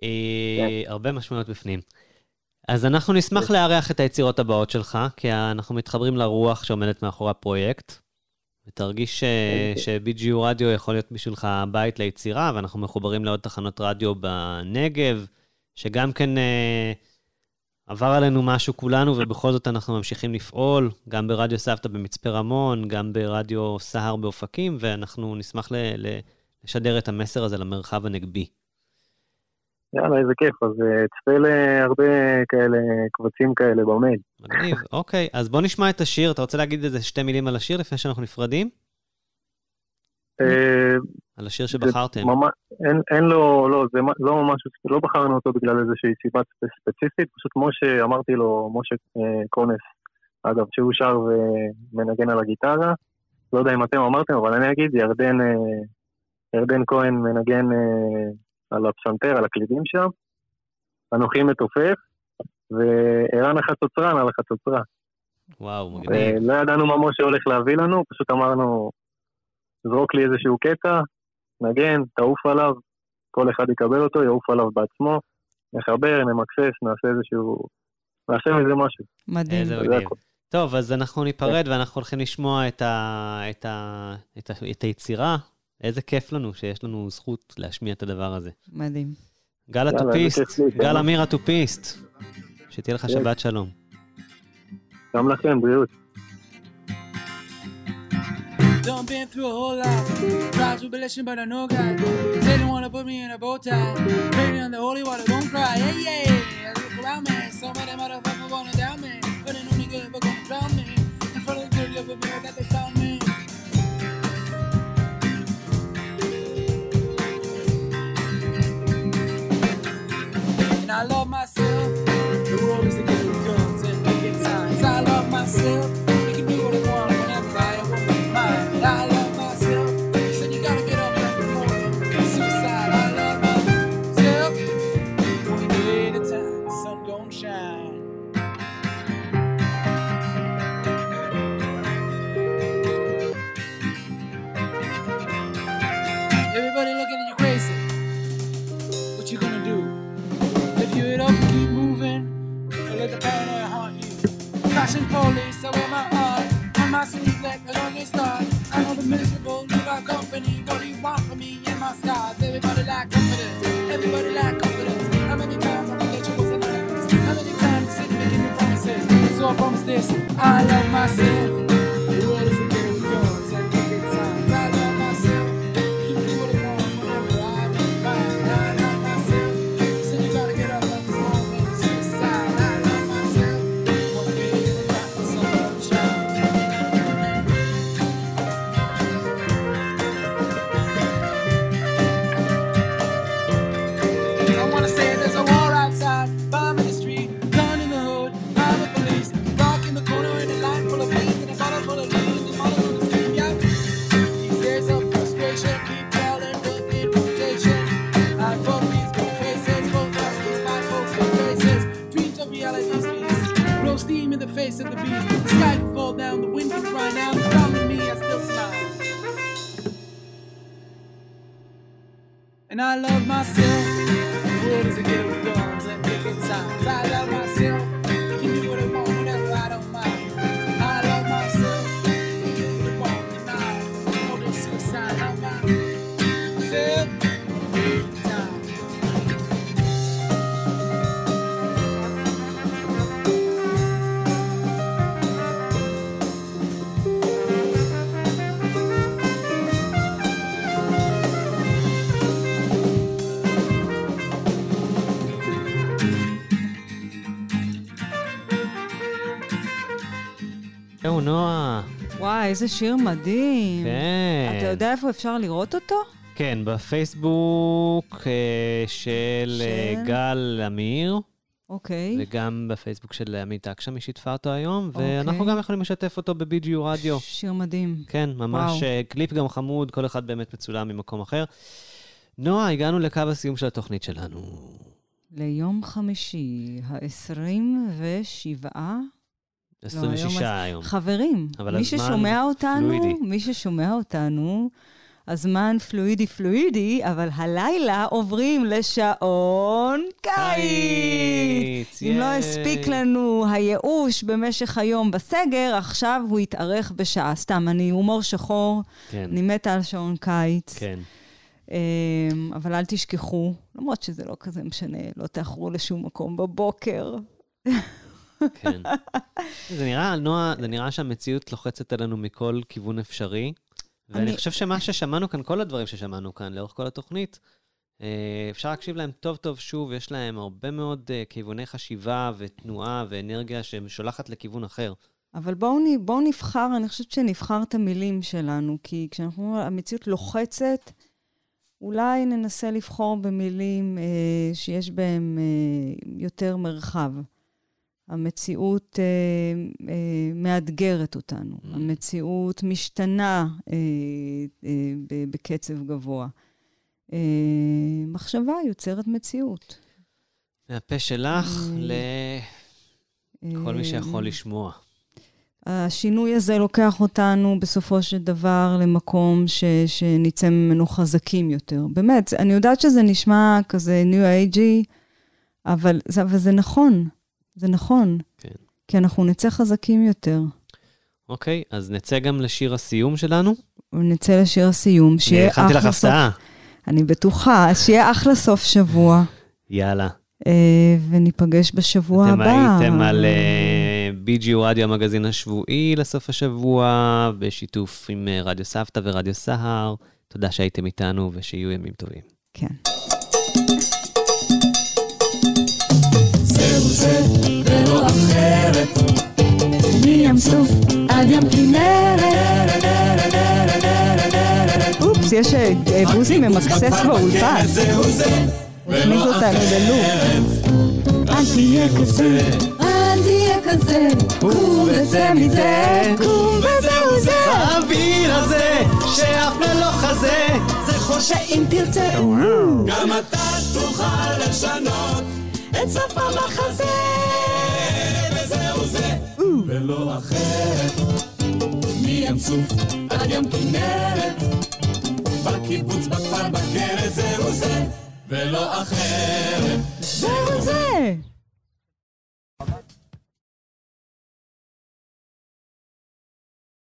אה, הרבה משמעויות בפנים. אז אנחנו נשמח לארח את היצירות הבאות שלך, כי אנחנו מתחברים לרוח שעומדת מאחורי הפרויקט. ותרגיש ש- ש-BGU רדיו יכול להיות בשבילך בית ליצירה, ואנחנו מחוברים לעוד תחנות רדיו בנגב, שגם כן אה, עבר עלינו משהו כולנו, ובכל זאת אנחנו ממשיכים לפעול, גם ברדיו סבתא במצפה רמון, גם ברדיו סהר באופקים, ואנחנו נשמח ל- ל- לשדר את המסר הזה למרחב הנגבי. יאללה, איזה כיף, אז אה, צפה להרבה כאלה קבצים כאלה במייל. מגניב, אוקיי. אז בוא נשמע את השיר. אתה רוצה להגיד איזה שתי מילים על השיר לפני שאנחנו נפרדים? אה, על השיר שבחרתם. ממש, אין, אין לו, לא, זה לא ממש, לא בחרנו אותו בגלל איזושהי סיבה ספ- ספציפית, פשוט משה, אמרתי לו, משה אה, קונס, אגב, שהוא שר ומנגן על הגיטרה, לא יודע אם אתם אמרתם, אבל אני אגיד, ירדן, אה, ירדן כהן מנגן אה, על הפסנתר, על הקלידים שם, אנוכי מתופף, וערן החצוצרן על החצוצרה. וואו, מגניב. ולא ידענו מה משה הולך להביא לנו, פשוט אמרנו, זרוק לי איזשהו קטע, נגן, תעוף עליו, כל אחד יקבל אותו, יעוף עליו בעצמו, נחבר, נמקסס, נעשה איזשהו... נעשה מזה משהו. מדהים. איזה זה מגניב. הכל. טוב, אז אנחנו ניפרד ואנחנו הולכים לשמוע את, ה... את, ה... את, ה... את היצירה. איזה כיף לנו שיש לנו זכות להשמיע את הדבר הזה. מדהים. גל הטופיסט, גל כן. אמיר הטופיסט. שתהיה לך כן. שבת שלום. גם לכם, בריאות. Done been through a whole lot. Tried tribulation, but I know God. Say they wanna put me in a bow tie. Baby on the holy water, don't cry. Hey, yeah. Look around me. So many motherfuckers wanna down me. But ain't only good, but gonna drown me. In front of the of a mirror that they found I love myself. The world is a game of guns and wicked signs. I love myself. Police, I wear my heart on my sleeve like a lonely star. I know the miserable leave our company. What do you want from me and my scars? Everybody lack confidence. Everybody lack confidence. How many times I'm gonna let you was anonymous? How many times the city making new promises? So I promise this: I love myself. And I love myself. The world is a game נועה. וואי, איזה שיר מדהים. כן. אתה יודע איפה אפשר לראות אותו? כן, בפייסבוק אה, של אה, של? גל אמיר, אוקיי. וגם בפייסבוק של עמית אקשם, היא שיתפה אותו היום, אוקיי. ואנחנו גם יכולים לשתף אותו ב-BGU רדיו. שיר מדהים. כן, ממש וואו. אה, קליפ גם חמוד, כל אחד באמת מצולם ממקום אחר. נועה, הגענו לקו הסיום של התוכנית שלנו. ליום חמישי, ה-27... 26 היום- היום. חברים, מי ששומע אותנו, פלואידי. מי ששומע אותנו, הזמן פלואידי פלואידי, אבל הלילה עוברים לשעון קיץ. אם לא. הספיק לנו הייאוש במשך היום בסגר, עכשיו הוא יתארך בשעה. סתם, אני הומור שחור, כן, אני מתה על שעון קיץ. כן. אמ, אבל אל תשכחו, למרות שזה לא כזה משנה, לא תאחרו לשום מקום בבוקר. כן. זה נראה, נועה, זה נראה שהמציאות לוחצת עלינו מכל כיוון אפשרי. ואני אני- חושב שמה ששמענו כאן, כל הדברים ששמענו כאן לאורך כל התוכנית, אה, אפשר להקשיב להם טוב טוב שוב, יש להם הרבה מאוד אה, כיווני חשיבה ותנועה ואנרגיה ששולחת לכיוון אחר. אבל בואו בואו נבחר, אני חושבת שנבחר את המילים שלנו, כי כשאנחנו אומרים, המציאות לוחצת, אולי ננסה לבחור במילים אה, שיש בהן אה, יותר מרחב. המציאות אה, אה, מאתגרת אותנו, Mm. המציאות משתנה אה, אה, ב- בקצב גבוה. אה, מחשבה יוצרת מציאות. מהפה שלך אה, לכל מי אה, שיכול לשמוע. השינוי הזה לוקח אותנו בסופו של דבר למקום ש, שנצא ממנו חזקים יותר. באמת, אני יודעת שזה נשמע כזה ניו אייג'י, אבל, אבל זה נכון, זה נכון. כן. כי אנחנו נצא חזקים יותר. אוקיי, אז נצא גם לשיר הסיום שלנו. ונצא לשיר הסיום, שיהיה הכנתי אחלה לך סוף... הפתעה. אני בטוחה, שיהיה אחלה סוף שבוע, יאללה. אה, וניפגש בשבוע אתם הבא. הייתם על אה, BGU רדיו המגזין השבועי לסוף השבוע, בשיתוף עם אה, רדיו סבתא ורדיו סהר. תודה שהייתם איתנו ושיהיו ימים טובים. כן. זה ולא אחרת. מים סוף עד ים כנרת. אופס, יש אה, בוזי ממקסס באולפן. הוא הכניס אותנו ללופ. אל תהיה כזה. אל תהיה כזה. קום וצא מזה. קום וזהו זה. האוויר הזה, שאף לא חזה, זה חושך שאם תרצה גם אתה תוכל לשנות את סוף המחזה וזהו זה ולא אחרת מים סוף עד ים כנרת בקיבוץ, בכפר, בכלא זהו זה ולא אחרת זהו זה.